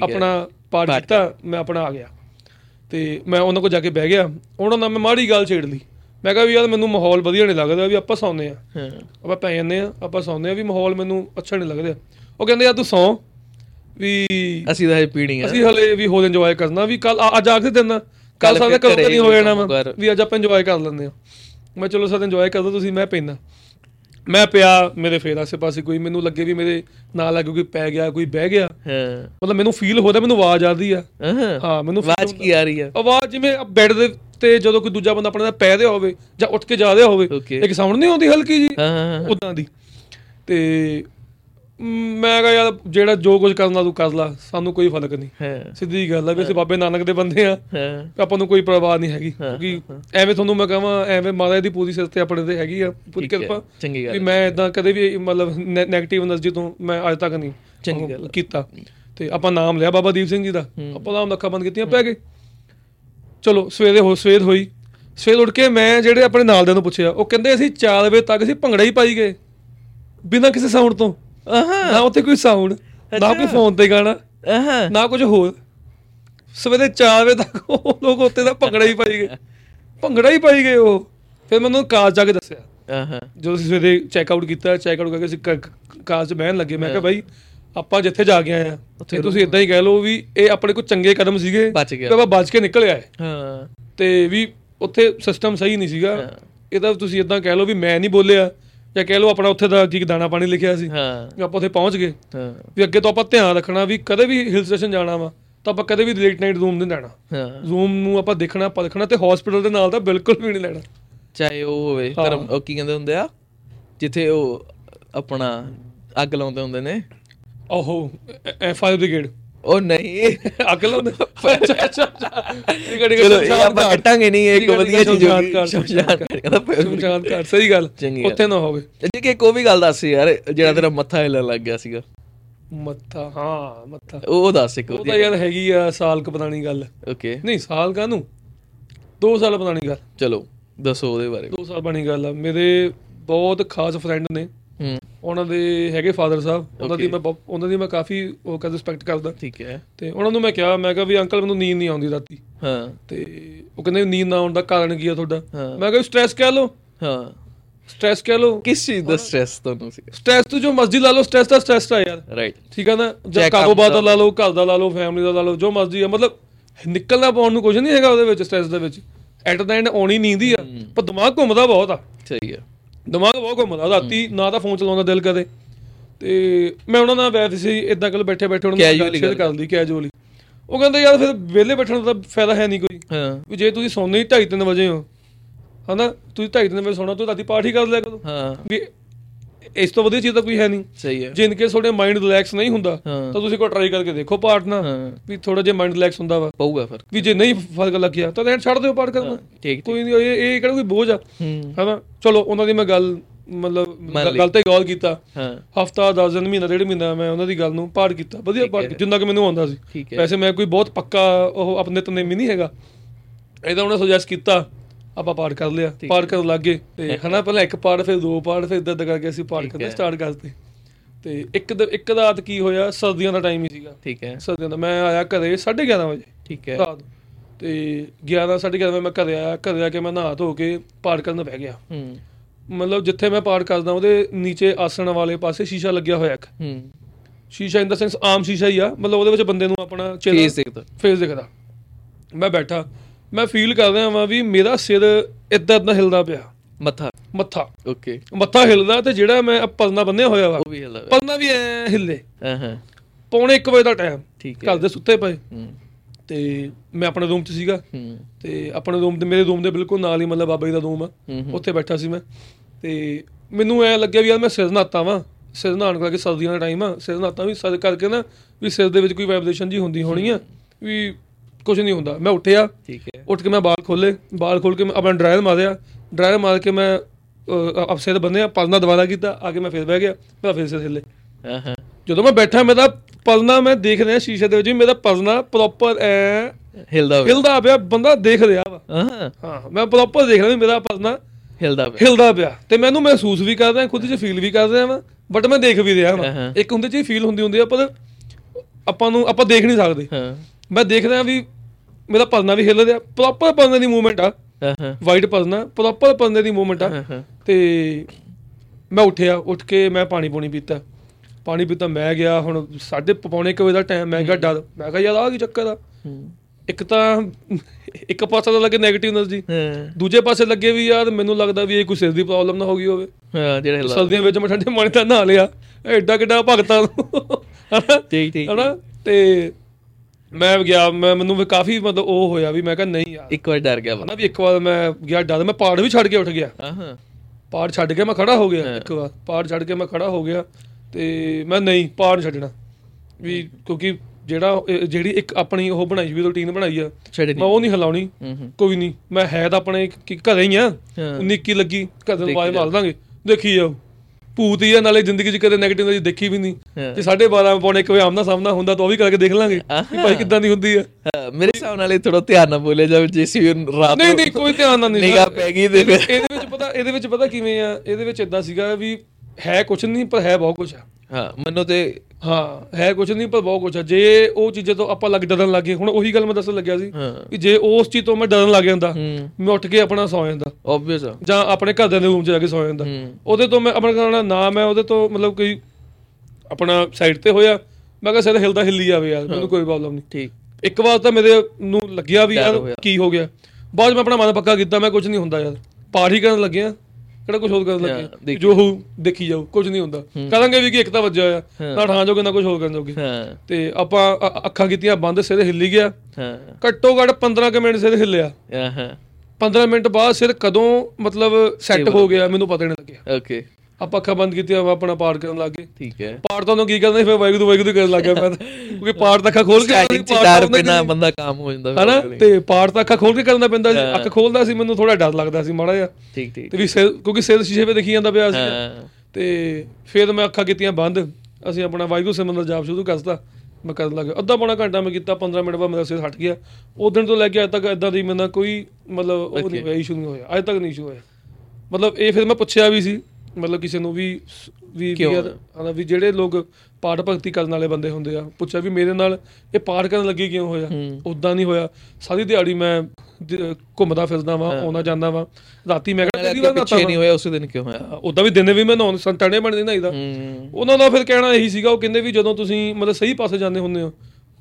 ਆਪਣਾ ਪਾਰਟ ਕੀਤਾ ਮੈਂ ਆਪਣਾ ਆ ਗਿਆ। ਤੇ ਮੈਂ ਉਹਨਾਂ ਕੋਲ ਜਾ ਕੇ ਬਹਿ ਗਿਆ। ਉਹਨਾਂ ਨਾਲ ਮੈਂ ਮਾੜੀ ਗੱਲ ਛੇੜ ਲਈ। ਮੈਂ ਕਿਹਾ ਵੀ ਯਾਰ ਮੈਨੂੰ ਮਾਹੌਲ ਵਧੀਆ ਨਹੀਂ ਲੱਗਦਾ ਵੀ ਆਪਾਂ ਸੌਂਦੇ ਆ ਹਾਂ। ਆਪਾਂ ਪੈ ਜਾਂਦੇ ਆ ਆਪਾਂ ਸੌਂਦੇ ਆ ਵੀ ਮਾਹੌਲ ਮੈਨੂੰ ਅੱਛਾ ਨਹੀਂ ਲੱਗਦਾ। ਉਹ ਕਹਿੰਦੇ ਯਾਰ ਤੂੰ ਸੌਂ। ਵੀ ਅਸੀਂ ਤਾਂ ਇਹ ਪੀਣੀ ਆ। ਅਸੀਂ ਹਲੇ ਵੀ ਹੋਰ ਇੰਜੋਏ ਕਰਨਾ ਵੀ ਕੱਲ ਅੱਜ ਆਖਦੇ ਦਿਨ ਕੱਲ ਸਾਡਾ ਕਦੋਂ ਨਹੀਂ ਹੋ ਜਾਣਾ। ਵੀ ਅੱਜ ਆਪਾਂ ਇੰਜੋਏ ਕਰ ਲੈਂਦੇ ਆ ਮੈਂ ਚਲੋ ਸਾਡਾ ਇੰਜੋਏ ਕਰਦਾ ਤੁਸੀਂ ਮੈਂ ਪੈਂਦਾ। ਮੈਂ ਪਿਆ ਮੇਰੇ ਫੇਰ ਆਸੇ ਪਾਸੇ ਕੋਈ ਮੈਨੂੰ ਲੱਗੇ ਵੀ ਮੇਰੇ ਨਾਲ ਲੱਗੇ ਕੋਈ ਪੈ ਗਿਆ ਕੋਈ ਬਹਿ ਗਿਆ। ਹਾਂ। ਮਤਲਬ ਮੈਨੂੰ ਫੀਲ ਹੋ ਰਿਹਾ ਮੈਨੂੰ ਆਵਾਜ਼ ਆਦੀ ਆ। ਹਾਂ ਮੈਨੂੰ ਆਵਾਜ਼ ਕੀ ਆ ਰਹੀ ਆ? ਆਵਾਜ਼ ਜਿਵੇਂ ਬੈੱਡ ਦੇ ਤੇ ਜਦੋਂ ਕੋਈ ਦੂਜਾ ਬੰਦਾ ਆਪਣੇ ਨਾਲ ਪੈ ਰਿਹਾ ਹੋਵੇ ਜਾਂ ਉੱਠ ਕੇ ਜਾ ਰਿਹਾ ਹੋਵੇ. ਇੱਕ ਸਾਊਂਡ ਨਹੀਂ ਆਉਂਦੀ ਹਲਕੀ ਜੀ ਉਦਾਂ ਦੀ। ਤੇ ਮੈਂ ਕਹਾਂ ਯਾਰ ਜਿਹੜਾ ਜੋ ਕੁਝ ਕਰਨਾ ਤੂੰ ਕਰ ਲੈ ਸਾਨੂੰ ਕੋਈ ਫ਼ਰਕ ਨਹੀਂ। ਸਿੱਧੀ ਗੱਲ ਹੈ ਵੀ ਅਸੀਂ ਬਾਬੇ ਨਾਨਕ ਦੇ ਬੰਦੇ ਆ। ਆਪਾਂ ਨੂੰ ਕੋਈ ਪਰਵਾਹ ਨਹੀਂ ਹੈਗੀ। ਕਿਉਂਕਿ ਐਵੇਂ ਤੁਹਾਨੂੰ ਮੈਂ ਕਹਾਂ ਐਵੇਂ ਮਹਾਰਾਜ ਦੀ ਪੂਰੀ ਸਿਰ ਤੇ ਆਪਣੇ ਤੇ ਹੈਗੀ ਆ ਪੂਰੀ ਕਿਰਪਾ। ਵੀ ਮੈਂ ਇਦਾਂ ਕਦੇ ਵੀ ਮਤਲਬ 네ਗੇਟਿਵ એનર્ਜੀ ਤੋਂ ਮੈਂ ਅੱਜ ਤੱਕ ਨਹੀਂ ਕੀਤਾ। ਤੇ ਆਪਾਂ ਨਾਮ ਲਿਆ ਬਾਬਾ ਦੀਪ ਸਿੰਘ ਜੀ ਦਾ। ਆਪਾਂ ਨਾਮ ਲੱਖਾਂ ਬੰਦ ਕੀਤੀਆਂ ਪੈ ਗਏ। ਚਲੋ ਸਵੇਰੇ ਹੋ ਸਵੇਰ ਹੋਈ। ਸਵੇਰ ਉੱਠ ਕੇ ਮੈਂ ਜਿਹੜੇ ਆਪਣੇ ਨਾਲ ਦੇ ਨੂੰ ਪੁੱਛਿਆ ਉਹ ਕਹਿੰਦੇ ਅਸੀਂ 4 ਵਜੇ ਤੱਕ ਅਸੀਂ ਭੰਗੜਾ ਹੀ ਪਾਈ ਗਏ ਬਿਨਾਂ ਕਿਸੇ ਸਾਊਂਡ ਤੋਂ। ਨਾ ਉੱਥੇ ਕੋਈ ਸਾਊਂਡ ਨਾ ਕੋਈ ਫੋਨ ਤੇ ਗਾਣਾ ਆਹਾਂ ਨਾ ਕੁਝ ਹੋਰ। ਸਵੇਰੇ 4 ਵਜੇ ਤੱਕ ਉਹ ਲੋਕ ਉੱਤੇ ਦਾ ਭੰਗੜਾ ਹੀ ਪਾਈ ਗਏ। ਭੰਗੜਾ ਹੀ ਪਾਈ ਗਏ ਉਹ। ਫਿਰ ਮੈਨੂੰ ਕਾਰ ਜਾ ਕੇ ਦੱਸਿਆ। ਆਹਾਂ ਜਦੋਂ ਅਸੀਂ ਸਵੇਰੇ ਚੈੱਕ ਆਊਟ ਕੀਤਾ ਚੈੱਕ ਆਊਟ ਕਰਕੇ ਅਸੀਂ ਕਾਰ 'ਚ ਬਹਿਣ ਲੱਗੇ। ਮੈਂ ਕਿਹਾ ਬਾਈ ਆਪਾਂ ਜਿੱਥੇ ਜਾ ਕੇ ਆਏ ਆ ਉੱਥੇ ਤੁਸੀਂ ਇਦਾਂ ਹੀ ਕਹਿ ਲਓ ਵੀ ਇਹ ਆਪਣੇ ਕੋਲ ਚੰਗੇ ਕਦਮ ਸੀਗੇ ਬਚ ਗਿਆ। ਤੇ ਆਪਾਂ ਬਚ ਕੇ ਨਿਕਲ ਆਏ। ਹਾਂ। ਤੇ ਵੀ ਉੱਥੇ ਸਿਸਟਮ ਸਹੀ ਨਹੀਂ ਸੀਗਾ। ਹਾਂ। ਇਹਦਾ ਤੁਸੀਂ ਇਦਾਂ ਕਹਿ ਲਓ ਵੀ ਮੈਂ ਨਹੀਂ ਬੋਲਿਆ। ਜਾਂ ਕਹਿ ਲਓ ਆਪਣਾ ਉੱਥੇ ਦਾ ਕੀ ਦਾਣਾ ਪਾਣੀ ਲਿਖਿਆ ਸੀ ਹਾਂ। ਵੀ ਆਪਾਂ ਉੱਥੇ ਪਹੁੰਚ ਗਏ। ਹਾਂ। ਵੀ ਅੱਗੇ ਤੋਂ ਆਪਾਂ ਧਿਆਨ ਰੱਖਣਾ ਵੀ ਕਦੇ ਵੀ ਹਿਲ ਸਟੇਸ਼ਨ ਜਾਣਾ ਵਾ ਤਾਂ ਆਪਾਂ ਕਦੇ ਵੀ ਲੇਟ ਨਾਈਟ ਰੂਮ ਨਹੀਂ ਲੈਣਾ। ਹਾਂ। ਰੂਮ ਨੂੰ ਆਪਾਂ ਦੇਖਣਾ ਪਰਖਣਾ ਤੇ ਹਸਪੀਟਲ ਦੇ ਨਾਲ ਤਾਂ ਬਿਲਕੁਲ ਵੀ ਨਹੀਂ ਲੈਣਾ। ਚਾਹੇ ਉਹ ਹੋਵੇ ਧਰਮ ਉਹ ਕੀ ਕਹਿੰਦੇ ਹੁੰਦੇ ਆ? ਜਿੱਥੇ ਉਹ ਆਪਣਾ ਅੱਗ ਲਾਉਂਦੇ ਹੁੰਦੇ ਨੇ। ਓਹੋ ਫਾਇਰ ਬ੍ਰਿਗੇਡ। ਉਹ ਨਹੀਂ ਅੱਗ ਲਾਉਂਦੇ ਅੱਛਾ ਅੱਛਾ ਠੀਕ ਠੀਕ ਚਲੋ ਇਹ ਆਪਾਂ ਕੱਟਾਂਗੇ ਨਹੀਂ ਇੱਕ ਵਧੀਆ ਚੀਜ਼ ਹੋਗੀ ਸ਼ਮਸ਼ਾਨ ਘਾਟ। ਸ਼ਮਸ਼ਾਨ ਘਾਟ ਸਹੀ ਗੱਲ। ਉੱਥੇ ਨਾ ਹੋਵੇ। ਜੀ ਕਿ ਇੱਕ ਉਹ ਵੀ ਗੱਲ ਦੱਸ ਯਾਰ ਜਿਹੜਾ ਤੇਰਾ ਮੱਥਾ ਹਿੱਲਣ ਲੱਗ ਗਿਆ ਸੀਗਾ। ਮੱਥਾ ਹਾਂ ਮੱਥਾ। ਉਹ ਉਹ ਦੱਸ ਇੱਕ ਉਹ ਤਾਂ ਯਾਰ ਹੈਗੀ ਆ ਸਾਲ ਕੁ ਪੁਰਾਣੀ ਗੱਲ। ਓਕੇ। ਨਹੀਂ ਸਾਲ ਕਾਹਨੂੰ? 2 ਸਾਲ ਪੁਰਾਣੀ ਗੱਲ। ਚਲੋ ਦੱਸੋ ਉਹਦੇ ਬਾਰੇ। 2 ਸਾਲ ਬਣੀ ਗੱਲ ਆ। ਮੇਰੇ ਬਹੁਤ ਖਾਸ ਫਰੈਂਡ ਨੇ। ਉਹਨਾਂ ਦੇ ਹੈਗੇ ਫਾਦਰ ਸਾਹਿਬ ਉਹਨਾਂ ਦੀ ਮੈਂ ਉਹਨਾਂ ਦੀ ਮੈਂ ਕਾਫੀ ਉਹ ਕਰ ਰਿਸਪੈਕਟ ਕਰਦਾ। ਠੀਕ ਹੈ। ਤੇ ਉਹਨਾਂ ਨੂੰ ਮੈਂ ਕਿਹਾ ਮੈਂ ਕਿਹਾ ਵੀ ਅੰਕਲ ਮੈਨੂੰ ਨੀਂਦ ਨਹੀਂ ਆਉਂਦੀ ਰਾਤੀ। ਹਾਂ। ਤੇ ਉਹ ਕਹਿੰਦੇ ਨੀਂਦ ਨਾ ਆਉਣ ਦਾ ਕਾਰਨ ਕੀ ਆ ਤੁਹਾਡਾ। ਮੈਂ ਕਿਹਾ ਸਟ੍ਰੈਸ ਕਹਿ ਲਓ। ਹਾਂ। ਸਟ੍ਰੈਸ ਕਹਿ ਲਓ। ਕਿਸ ਚੀਜ਼ ਦਾ ਸਟ੍ਰੈਸ ਤੁਹਾਨੂੰ ਸੀਗਾ ਸਟ੍ਰੈਸ ਤੋਂ ਜੋ ਮਰਜ਼ੀ ਲਾ ਲਓ ਸਟ੍ਰੈਸ ਤਾਂ ਸਟ੍ਰੈਸ ਆ ਯਾਰ। ਰਾਈਟ ਠੀਕ ਆ ਨਾ? ਜਾਂ ਕਾਰੋਬਾਰ ਦਾ ਦਾ। ਲਾ ਲਓ ਘਰ ਦਾ ਲਾ ਲਓ ਫੈਮਿਲੀ ਦਾ ਲਾ ਲਓ ਜੋ ਮਰਜ਼ੀ ਆ। ਮਤਲਬ ਨਿਕਲਣਾ ਪਾਉਣ ਨੂੰ ਕੁਝ ਨਹੀਂ ਹੈਗਾ ਉਹਦੇ ਵਿੱਚ ਸਟ੍ਰੈਸ ਦੇ ਵਿੱਚ। ਐਟ ਦਾ ਐਂਡ ਆਉਣੀ ਨੀਂਦ ਹੀ ਆ। ਪਰ ਦਿਮਾਗ ਘੁੰਮਦਾ ਬਹੁਤ ਆ। ਸਹੀ ਹੈ ਦਿਮਾਗ ਬਹੁਤ ਘੁੰਮਦਾ ਰਾਤੀ ਨਾ ਤਾਂ ਫੋਨ ਚਲਾਉਣ ਦਾ ਦਿਲ ਕਰੇ। ਤੇ ਮੈਂ ਉਹਨਾਂ ਨਾਲ ਵੈਸੇ ਸੀ ਇਦਾਂ ਕੱਲ ਬੈਠੇ ਬੈਠੇ ਉਹਨਾਂ ਨਾਲ Casually ਸ਼ੇਅਰ ਗੱਲ। ਕਰ ਲਈ ਕੈਜੂਅਲੀ ਉਹ ਕਹਿੰਦੇ ਯਾਰ ਫਿਰ ਵਿਹਲੇ ਬੈਠਣ ਦਾ ਤਾਂ ਫਾਇਦਾ ਹੈ ਨਹੀਂ ਕੋਈ। ਹਾਂ। ਵੀ ਜੇ ਤੁਸੀਂ ਸੌਂਦੇ ਹੀ 2:30 ਵਜੇ ਹੋ ਹਨਾ? ਤੁਸੀਂ 2:30 ਵਜੇ ਸੌਣਾ ਤੁਸੀਂ ਰਾਤੀ ਪਾਠ ਹੀ ਕਰ ਲਿਆ ਕਰੋ। ਹਾਂ। ਵੀ ਇਸ ਤੋਂ ਵਧੀਆ ਚੀਜ਼ ਤਾਂ ਕੋਈ ਹੈ ਨਹੀਂ। ਸਹੀ ਹੈ। ਜੇ ਇਨ ਕੇਸ ਤੁਹਾਡੇ ਮਾਈਂਡ ਰਿਲੈਕਸ ਨਹੀਂ ਹੁੰਦਾ। ਤਾਂ ਤੁਸੀਂ ਕੋਈ ਟਰਾਈ ਕਰਕੇ ਦੇਖੋ ਪਾਠ ਨਾ ਵੀ ਥੋੜਾ ਜਿਹਾ ਮਾਈਂਡ ਰਿਲੈਕਸ ਹੁੰਦਾ ਵਾ। ਪਊਗਾ ਫਿਰ ਵੀ ਜੇ ਨਹੀਂ ਫ਼ਰਕ ਲੱਗਿਆ ਤਾਂ then ਛੱਡ ਦਿਓ ਪਾਠ ਕਰਨਾ। ਠੀਕ ਕੋਈ ਨਹੀਂ ਇਹ ਇਹ ਕਿਹੜਾ ਕੋਈ ਬੋਝ ਆ। ਹੂੰ। ਹਨਾ? ਚਲੋ ਉਹਨਾਂ ਦੀ ਮੈਂ ਗੱਲ ਮਤਲਬ। ਗੱਲ ਤੇ ਗੌਰ ਕੀਤਾ। ਹਾਂ। ਹਫਤਾ 10 ਦਿਨ ਮਹੀਨਾ ਡੇਢ ਮਹੀਨਾ ਮੈਂ ਉਹਨਾਂ ਦੀ ਗੱਲ ਨੂੰ ਪਾਠ ਕੀਤਾ। ਵਧੀਆ ਪਾਠ ਜਿੰਨਾ ਕਿ ਮੈਨੂੰ ਆਉਂਦਾ ਸੀ। ਵੈਸੇ ਮੈਂ ਕੋਈ ਬਹੁਤ ਪੱਕਾ ਉਹ ਆਪਣੇ ਤਨੇਮੀ ਨਹੀਂ ਹੈਗਾ। ਇਹਦਾ ਉਹਨੇ ਸੁਜੈਸਟ ਕੀਤਾ ਆਪਾਂ ਪਾਠ ਕਰ ਲਿਆ ਪਾਠ ਕਰਨ ਲੱਗੇ ਤੇ ਹਨਾ ਪਹਿਲਾਂ ਇੱਕ ਪਾਠ ਫਿਰ ਦੋ ਪਾਠ ਫਿਰ ਇਦਾਂ ਕਰਕੇ ਅਸੀਂ ਪਾਠ ਕਰਨਾ ਸਟਾਰਟ ਕਰਤੇ ਤੇ ਇੱਕ ਇੱਕ ਰਾਤ ਕੀ ਹੋਇਆ? ਸਰਦੀਆਂ ਦਾ ਟਾਈਮ ਹੀ ਸੀਗਾ। ਠੀਕ ਹੈ। ਸਰਦੀਆਂ ਦਾ ਮੈਂ ਆਇਆ ਘਰੇ 11:30 ਵਜੇ। ਠੀਕ ਹੈ। ਰਾਤ। ਤੇ 11 11:30 ਵਜੇ ਮੈਂ ਘਰੇ ਆਇਆ ਘਰੇ ਆ ਕੇ ਮੈਂ ਨਹਾ ਧੋ ਕੇ ਪਾਠ ਕਰਨ ਬਹਿ ਗਿਆ। ਹੂੰ। ਮਤਲਬ ਜਿੱਥੇ ਮੈਂ ਪਾਠ ਕਰਦਾ ਉਹਦੇ ਨੀਚੇ ਆਸਣ ਵਾਲੇ ਪਾਸੇ ਸ਼ੀਸ਼ਾ ਲੱਗਿਆ ਹੋਇਆ ਇੱਕ। ਹੂੰ। ਸ਼ੀਸ਼ਾ ਇਨ ਦਾ ਸੈਂਸ ਆਮ ਸ਼ੀਸ਼ਾ ਹੀ ਆ ਮਤਲਬ ਉਹਦੇ ਵਿੱਚ ਬੰਦੇ ਨੂੰ ਆਪਣਾ ਚਿਹਰਾ ਫੇਸ ਦਿਖਦਾ। ਮੈਂ ਬੈਠਾ ਮੈਂ ਫੀਲ ਕਰ ਰਿਹਾ ਵਾਂ ਵੀ ਮੇਰਾ ਸਿਰ ਇੱਦਾਂ ਇੱਦਾਂ ਹਿਲਦਾ ਪਿਆ। ਮੱਥਾ। ਮੱਥਾ। ਓਕੇ ਮੱਥਾ ਹਿਲਦਾ ਤੇ ਜਿਹੜਾ ਮੈਂ ਪਰਨਾ ਬੰਨਿਆ ਹੋਇਆ ਵਾ ਉਹ ਵੀ ਹਿਲਦਾ ਪਰਨਾ ਵੀ ਐ ਹਿੱਲੇ। ਹਾਂ ਹਾਂ। ਪੌਣੇ 1 ਵਜੇ ਦਾ ਟਾਈਮ ਠੀਕ ਹੈ। ਘਰ ਦੇ ਸੁੱਤੇ ਪਏ। ਤੇ ਮੈਂ ਆਪਣੇ ਰੂਮ 'ਚ ਸੀਗਾ। ਤੇ ਆਪਣੇ ਰੂਮ ਦੇ ਮੇਰੇ ਰੂਮ ਦੇ ਬਿਲਕੁਲ ਨਾਲ ਹੀ ਮਤਲਬ ਬਾਬਾ ਜੀ ਦਾ ਰੂਮ ਆ। ਉੱਥੇ ਬੈਠਾ ਸੀ ਮੈਂ। ਤੇ ਮੈਨੂੰ ਐ ਲੱਗਿਆ ਵੀ ਯਾਰ ਮੈਂ ਸਿਰ ਨਹਾਤਾ ਵਾਂ। ਸਿਰ ਨਹਾਉਣ ਕਰਕੇ ਸਰਦੀਆਂ ਦਾ ਟਾਈਮ ਆ। ਸਿਰ ਨਹਾਤਾ ਵੀ ਸਿਰ ਕਰਕੇ ਨਾ ਵੀ ਸਿਰ ਦੇ ਵਿੱਚ ਕੋਈ ਵਾਈਬ੍ਰੇਸ਼ਨ ਜੀ ਹੁੰਦੀ ਹੋਣੀ ਆ। ਵੀ ਕੁਝ ਨਹੀਂ ਹੁੰਦਾ। ਮੈਂ ਉੱਠਿਆ ਠੀਕ ਹੈ। ਉੱਠ ਕੇ ਮੈਂ ਬਾਲ ਖੋਲੇ ਬਾਲ ਖੋਲ ਕੇ ਮੈਂ ਆਪਣਾ ਡਰਾਇਰ ਮਾਰਿਆ। ਡਰਾਇਰ ਮਾਰ ਕੇ ਮੈਂ ਅਪ ਸਿਰ ਬੰਨਿਆ ਪਲਨਾ ਦੁਬਾਰਾ ਕੀਤਾ ਆ ਕੇ ਮੈਂ ਫਿਰ ਬਹਿ ਗਿਆ ਮੇਰਾ ਫਿਰ ਸਿਰ ਹਿੱਲੇ। ਹਾਂ ਹਾਂ। ਜਦੋਂ ਮੈਂ ਬੈਠਾ ਮੇਰਾ ਪਲਨਾ ਮੈਂ ਦੇਖ ਰਿਹਾ ਸ਼ੀਸ਼ੇ ਦੇ ਵਿੱਚ ਮੇਰਾ ਪਲਨਾ ਪ੍ਰੋਪਰ ਐ ਹਿਲਦਾ ਹੋਵੇ ਹਿਲਦਾ ਪਿਆ ਬੰਦਾ ਦੇਖ ਰਿਹਾ ਵਾ। ਹਾਂ ਹਾਂ। ਮੈਂ ਪ੍ਰੋਪਰ ਦੇਖ ਰਿਹਾ ਮੇਰਾ ਪਲਨਾ ਹਿਲਦਾ ਹੋਵੇ ਹਿਲਦਾ ਪਿਆ। ਤੇ ਮੈਨੂੰ ਮਹਿਸੂਸ ਵੀ ਕਰਦਾ ਖੁਦ 'ਚ ਫੀਲ ਵੀ ਕਰ ਰਿਹਾ ਵਾਂ ਬਟ ਮੈਂ ਦੇਖ ਵੀ ਰਿਹਾ ਵਾਂ। ਇੱਕ ਹੁੰਦੇ 'ਚ ਫੀਲ ਹੁੰਦੀ ਹੁੰਦੀ ਆ ਪਰ ਆਪਾਂ ਨੂੰ ਆਪਾਂ ਦੇਖ ਨਹੀਂ ਸਕਦੇ। ਹਾਂ। ਮੈਂ ਦੇਖ ਰਿਹਾ ਵੀ ਮੇਰਾ ਪਰਨਾ ਵੀ ਹਿੱਲ ਰਿਹਾ। ਪ੍ਰੋਪਰ ਪਰਨੇ ਦੀ ਮੂਵਮੈਂਟ ਆ। ਹਾਂ ਵਾਈਟ ਪਰਨਾ ਪ੍ਰੋਪਰ ਪਰਨੇ ਦੀ ਮੂਵਮੈਂਟ ਆ। ਤੇ ਮੈਂ ਉੱਠਿਆ ਉੱਠ ਕੇ ਮੈਂ ਪਾਣੀ ਪੂਣੀ ਪੀਤਾ। ਪਾਣੀ ਪੀਤਾ ਮੈਂ ਗਿਆ ਹੁਣ ਸਾਢੇ ਪੌਣੇ ਕੁ ਵਜੇ ਦਾ ਟਾਈਮ ਮੈਂ ਕਿਹਾ ਡਰ। ਮੈਂ ਕਿਹਾ ਯਾਰ ਆ ਕੀ ਚੱਕਰ ਆ? ਇੱਕ ਤਾਂ ਇੱਕ ਪਾਸੇ ਤਾਂ ਲੱਗੇ 네ਗੇਟਿਵ એનર્ਜੀ ਦੂਜੇ ਪਾਸੇ ਲੱਗੇ ਵੀ ਯਾਰ ਮੈਨੂੰ ਲੱਗਦਾ ਵੀ ਇਹ ਕੋਈ ਸਿਰ ਦੀ ਪ੍ਰੋਬਲਮ ਨਾ ਹੋ ਗਈ ਹੋਵੇ। ਹਾਂ ਜਿਹੜਾ ਹਿਲਾ ਸਰਦੀਆਂ ਵਿੱਚ ਮੈਂ ਠੰਡੇ ਪਾਣੀ ਤਾਂ ਨਹਾ ਲਿਆ। ਐਡਾ ਕਿੱਡਾ ਭਗਤਾਂ ਹਣਾ ਤੇ ਤੇ ਮੈਂ ਗਿਆ ਮੈਂ ਮੈਨੂੰ ਵੀ ਕਾਫੀ ਮਤਲਬ ਉਹ ਹੋਇਆ ਵੀ ਮੈਂ ਕਿਹਾ ਨਹੀਂ ਯਾਰ। ਇੱਕ ਵਾਰ ਡਰ ਗਿਆ ਵਾ ਹਨਾ ਵੀ ਇੱਕ ਵਾਰ ਮੈਂ ਗਿਆ ਡਰ ਮੈਂ ਪਾੜ ਵੀ ਛੱਡ ਕੇ ਉੱਠ ਗਿਆ। ਹਾਂ ਹਾਂ ਪਾੜ ਛੱਡ ਕੇ ਮੈਂ ਖੜਾ ਹੋ ਗਿਆ ਇੱਕ ਵਾਰ। ਪਾੜ ਛੱਡ ਕੇ ਮੈਂ ਖੜਾ ਹੋ ਗਿਆ ਤੇ ਮੈਂ ਨਹੀਂ ਪਾੜ ਛੱਡਣਾ। ਵੀ ਕਿਉਂਕਿ ਜਿਹੜਾ ਜਿਹੜੀ ਇੱਕ ਆਪਣੀ ਉਹ ਬਣਾਈ ਵੀ ਰੂਟੀਨ ਬਣਾਈ ਆ ਮੈਂ ਉਹ ਨਹੀਂ ਹਿਲਾਉਣੀ। ਕੋਈ ਨਹੀਂ ਮੈਂ ਹੈ ਤਾਂ ਆਪਣੇ ਘਰੇ ਹੀ ਆ। ਹਾਂ। 19 ਕੀ ਲੱਗੀ ਘਰੇ ਆਵਾਜ਼ ਮਾਰ ਦਾਂਗੇ। ਦੇਖੀ ਜਾਓ ਭੂਤ ਹੀ ਆ ਨਾਲੇ ਜ਼ਿੰਦਗੀ 'ਚ ਕਦੇ 네ਗੇਟਿਵ ਦੀ ਦੇਖੀ ਵੀ ਨਹੀਂ। ਤੇ 12:30 ਪੌਣੇ ਇੱਕ ਵਜੇ ਆਮਨਾ ਸਾਹਮਣਾ ਹੁੰਦਾ ਤਾਂ ਉਹ ਵੀ ਕਰਕੇ ਦੇਖ ਲਾਂਗੇ ਵੀ ਭਾਈ ਕਿੱਦਾਂ ਦੀ ਹੁੰਦੀ ਆ। ਮੇਰੇ ਹਿਸਾਬ ਨਾਲ ਇਹ ਥੋੜਾ ਧਿਆਨ ਨਾਲ ਬੋਲਿਆ ਜਾਵੇ ਜੇ ਸੀ ਰਾਤ ਨਹੀਂ ਨਹੀਂ ਕੋਈ ਧਿਆਨ ਨਾਲ ਨਹੀਂ। ਨਿਗਾਹ ਪੈ ਗਈ ਤੇ ਫਿਰ। ਇਹਦੇ ਵਿੱਚ ਪਤਾ ਇਹਦੇ ਵਿੱਚ ਪਤਾ ਕਿਵੇਂ ਆ? ਇਹਦੇ ਵਿੱਚ ਇਦਾਂ ਸੀਗਾ ਵੀ ਹੈ ਕੁਝ ਨਹੀਂ ਪਰ ਹੈ ਬਹੁਤ ਕੁਝ ਆ। ਹਾਂ ਮੈਨੂੰ ਤੇ ਹਾਂ ਹੈ ਕੁਝ ਨਹੀਂ ਪਰ ਬਹੁਤ ਕੁਝ ਆ। ਜੇ ਉਹ ਚੀਜ਼ਾਂ ਤੋਂ ਆਪਾਂ ਲੱਗ ਡਰਨ ਲੱਗੇ ਹੁਣ ਉਹੀ ਗੱਲ ਮੈਂ ਦੱਸਣ ਲੱਗਿਆ ਸੀ ਹਾਂ। ਕਿ ਜੇ ਉਸ ਚੀਜ਼ ਤੋਂ ਮੈਂ ਡਰਨ ਲੱਗ ਜਾਂਦਾ ਹੂੰ। ਮੈਂ ਉੱਠ ਕੇ ਆਪਣਾ ਸੌ ਜਾਂਦਾ। ਆਬਵੀਅਸ ਜਾਂ ਆਪਣੇ ਘਰਦਿਆਂ ਦੇ ਰੂਮ 'ਚ ਜਾ ਕੇ ਸੌ ਜਾਂਦਾ। ਹੂੰ। ਉਹਦੇ ਤੋਂ ਮੈਂ ਆਪਣਾ ਕਹਿਣਾ ਨਾ ਮੈਂ ਉਹਦੇ ਤੋਂ ਮਤਲਬ ਕੋਈ ਆਪਣਾ ਸਾਈਡ ਤੇ ਹੋਇਆ ਮੈਂ ਕਿਹਾ ਸਿਰ ਹਿਲਦਾ ਹਿੱਲੀ ਜਾਵੇ ਯਾਰ ਮੈਨੂੰ ਕੋਈ ਪ੍ਰੋਬਲਮ ਨਹੀਂ। ਠੀਕ। ਇੱਕ ਵਾਰ ਤਾਂ ਮੇਰੇ ਨੂੰ ਲੱਗਿਆ ਵੀ ਯਾਰ। ਕੀ ਹੋ ਗਿਆ। ਬਾਅਦ ਮੈਂ ਆਪਣਾ ਮਨ ਪੱਕਾ ਕੀਤਾ ਮੈਂ ਕੁਝ ਨਹੀਂ ਹੁੰਦਾ ਯਾਰ। ਪਾਠ ਹੀ ਕਰਨ ਲੱਗਿਆ। ਕਿਹੜਾ ਕੁਝ ਹੋਰ ਕਰਨ ਲੱਗੇ। ਜੋ ਹੋ ਦੇਖੀ ਜਾਓ ਕੁਝ ਨਹੀਂ ਹੁੰਦਾ। ਕਰਾਂਗੇ ਵੀ ਕਿ ਇੱਕ ਤਾਂ ਵੱਜਿਆ ਹੋਇਆ ਨਾ ਠਾਂ ਜੋਗੇ ਨਾ ਕੁਝ ਹੋਰ ਕਰਨ ਜੋਗੇ। ਤੇ ਆਪਾਂ ਅੱਖਾਂ ਕੀਤੀਆਂ ਬੰਦ ਸਿਰ ਹਿੱਲੀ ਗਿਆ। ਘੱਟੋ ਘੱਟ 15 ਕੁ ਮਿੰਟ ਸਿਰ ਹਿੱਲਿਆ। ਹਾਂ ਹਾਂ। 15 ਮਿੰਟ ਬਾਅਦ ਸਿਰ ਕਦੋਂ ਮਤਲਬ ਸੈੱਟ ਹੋ ਗਿਆ। ਮੈਨੂੰ ਪਤਾ ਨਹੀਂ ਲੱਗਿਆ। ਓਕੇ ਆਪਾਂ ਅੱਖਾਂ ਬੰਦ ਕੀਤੀਆਂ ਆਪਾਂ ਆਪਣਾ ਪਾਠ ਕਰਨ ਲੱਗ। ਗਏ ਠੀਕ ਹੈ। ਪਾਠ ਤਾਂ ਉਹਨੂੰ ਕੀ ਕਰਨਾ ਸੀ ਫਿਰ ਵਾਹਿਗੁਰੂ ਵਾਹਿਗੁਰੂ ਕਰਨ ਲੱਗ ਗਿਆ ਮੈਂ। ਕਿਉਂਕਿ ਪਾਠ ਤਾਂ ਅੱਖਾਂ ਖੋਲ ਕੇ ਪਾਠ ਬਿਨਾ ਬੰਦਾ ਕੰਮ ਹੋ ਜਾਂਦਾ ਹਨਾ। ਤੇ ਪਾਠ ਤਾਂ ਅੱਖਾਂ ਖੋਲ ਕੇ ਕਰਨਾ ਪੈਂਦਾ ਅੱਖ ਖੋਲਦਾ ਸੀ ਮੈਨੂੰ ਥੋੜਾ ਡਰ ਲੱਗਦਾ ਸੀ ਮਾੜਾ ਜਿਹਾ। ਠੀਕ ਠੀਕ ਤੇ ਵੀ ਕਿਉਂਕਿ ਸਿਰ ਸ਼ੀਸ਼ੇ 'ਤੇ ਦੇਖੀ ਜਾਂਦਾ ਪਿਆ ਸੀ। ਤੇ ਫਿਰ ਮੈਂ ਅੱਖਾਂ ਕੀਤੀਆਂ ਬੰਦ। ਅਸੀਂ ਆਪਣਾ ਵਾਹਿਗੁਰੂ ਸਿਮਰਨ ਦਾ ਜਾਪ ਸ਼ੁਰੂ ਕਰਤਾ। ਮੈਂ ਕਰਨ ਲੱਗਾ। ਅੱਧਾ ਪੌਣਾ ਘੰਟਾ ਮੈਂ ਕੀਤਾ 15 ਮਿੰਟ ਬਾਅਦ ਮੇਰਾ ਸਿਰ ਹਟ ਗਿਆ। ਉਸ ਦਿਨ ਤੋਂ ਲੈ ਕੇ ਅੱਜ ਤੱਕ ਇਦਾਂ ਦੀ ਮੇਰੇ ਨਾਲ ਕੋਈ ਮਤਲਬ ਉਹ ਨਹੀਂ ਹੋਇਆ ਇਸ਼ੂ ਨਹੀਂ ਹੋਇਆ। ਅੱਜ ਤੱਕ ਨਹੀਂ ਇਸ਼ੂ ਹੋਇਆ। ਮਤਲਬ ਇਹ ਫਿਰ ਮੈਂ ਪੁੱਛਿਆ ਵੀ ਸੀ ਮਤਲਬ ਕਿਸੇ ਨੂੰ ਵੀ ਵੀ ਆਲਾ ਵੀ ਜਿਹੜੇ ਲੋਕ ਪਾਠ ਭਗਤੀ ਕਰਨ ਵਾਲੇ ਬੰਦੇ ਹੁੰਦੇ ਆ ਪੁੱਛਿਆ ਵੀ ਮੇਰੇ ਨਾਲ ਇਹ ਪਾਠ ਕਰਨ ਲੱਗੇ ਕਿਉਂ ਹੋਇਆ? ਉਦਾਂ ਨਹੀਂ ਹੋਇਆ। ਸਾਰੀ ਦਿਹਾੜੀ ਮੈਂ ਘੁੰਮਦਾ ਫਿਰਦਾ ਵਾਂ ਆਉਣਾ ਜਾਂਦਾ ਵਾਂ। ਰਾਤੀ ਮੈਂ ਕਿਹਾ ਤੇਰੀ ਵਾਂ ਪਿੱਛੇ ਨਹੀਂ ਹੋਇਆ ਉਸੇ ਦਿਨ ਕਿਉਂ ਹੋਇਆ? ਉਦਾਂ ਵੀ ਦਿਨੇ ਵੀ ਮੈਂ ਨੌਨ ਸੰਤਾਣੇ ਬਣਦੇ ਨਾ ਇਹਦਾ ਉਹਨਾਂ ਦਾ ਫਿਰ ਕਹਿਣਾ ਇਹੀ ਸੀਗਾ ਉਹ ਕਹਿੰਦੇ ਵੀ ਜਦੋਂ ਤੁਸੀਂ ਮਤਲਬ ਸਹੀ ਪਾਸੇ ਜਾਂਦੇ ਹੁੰਦੇ ਹੋ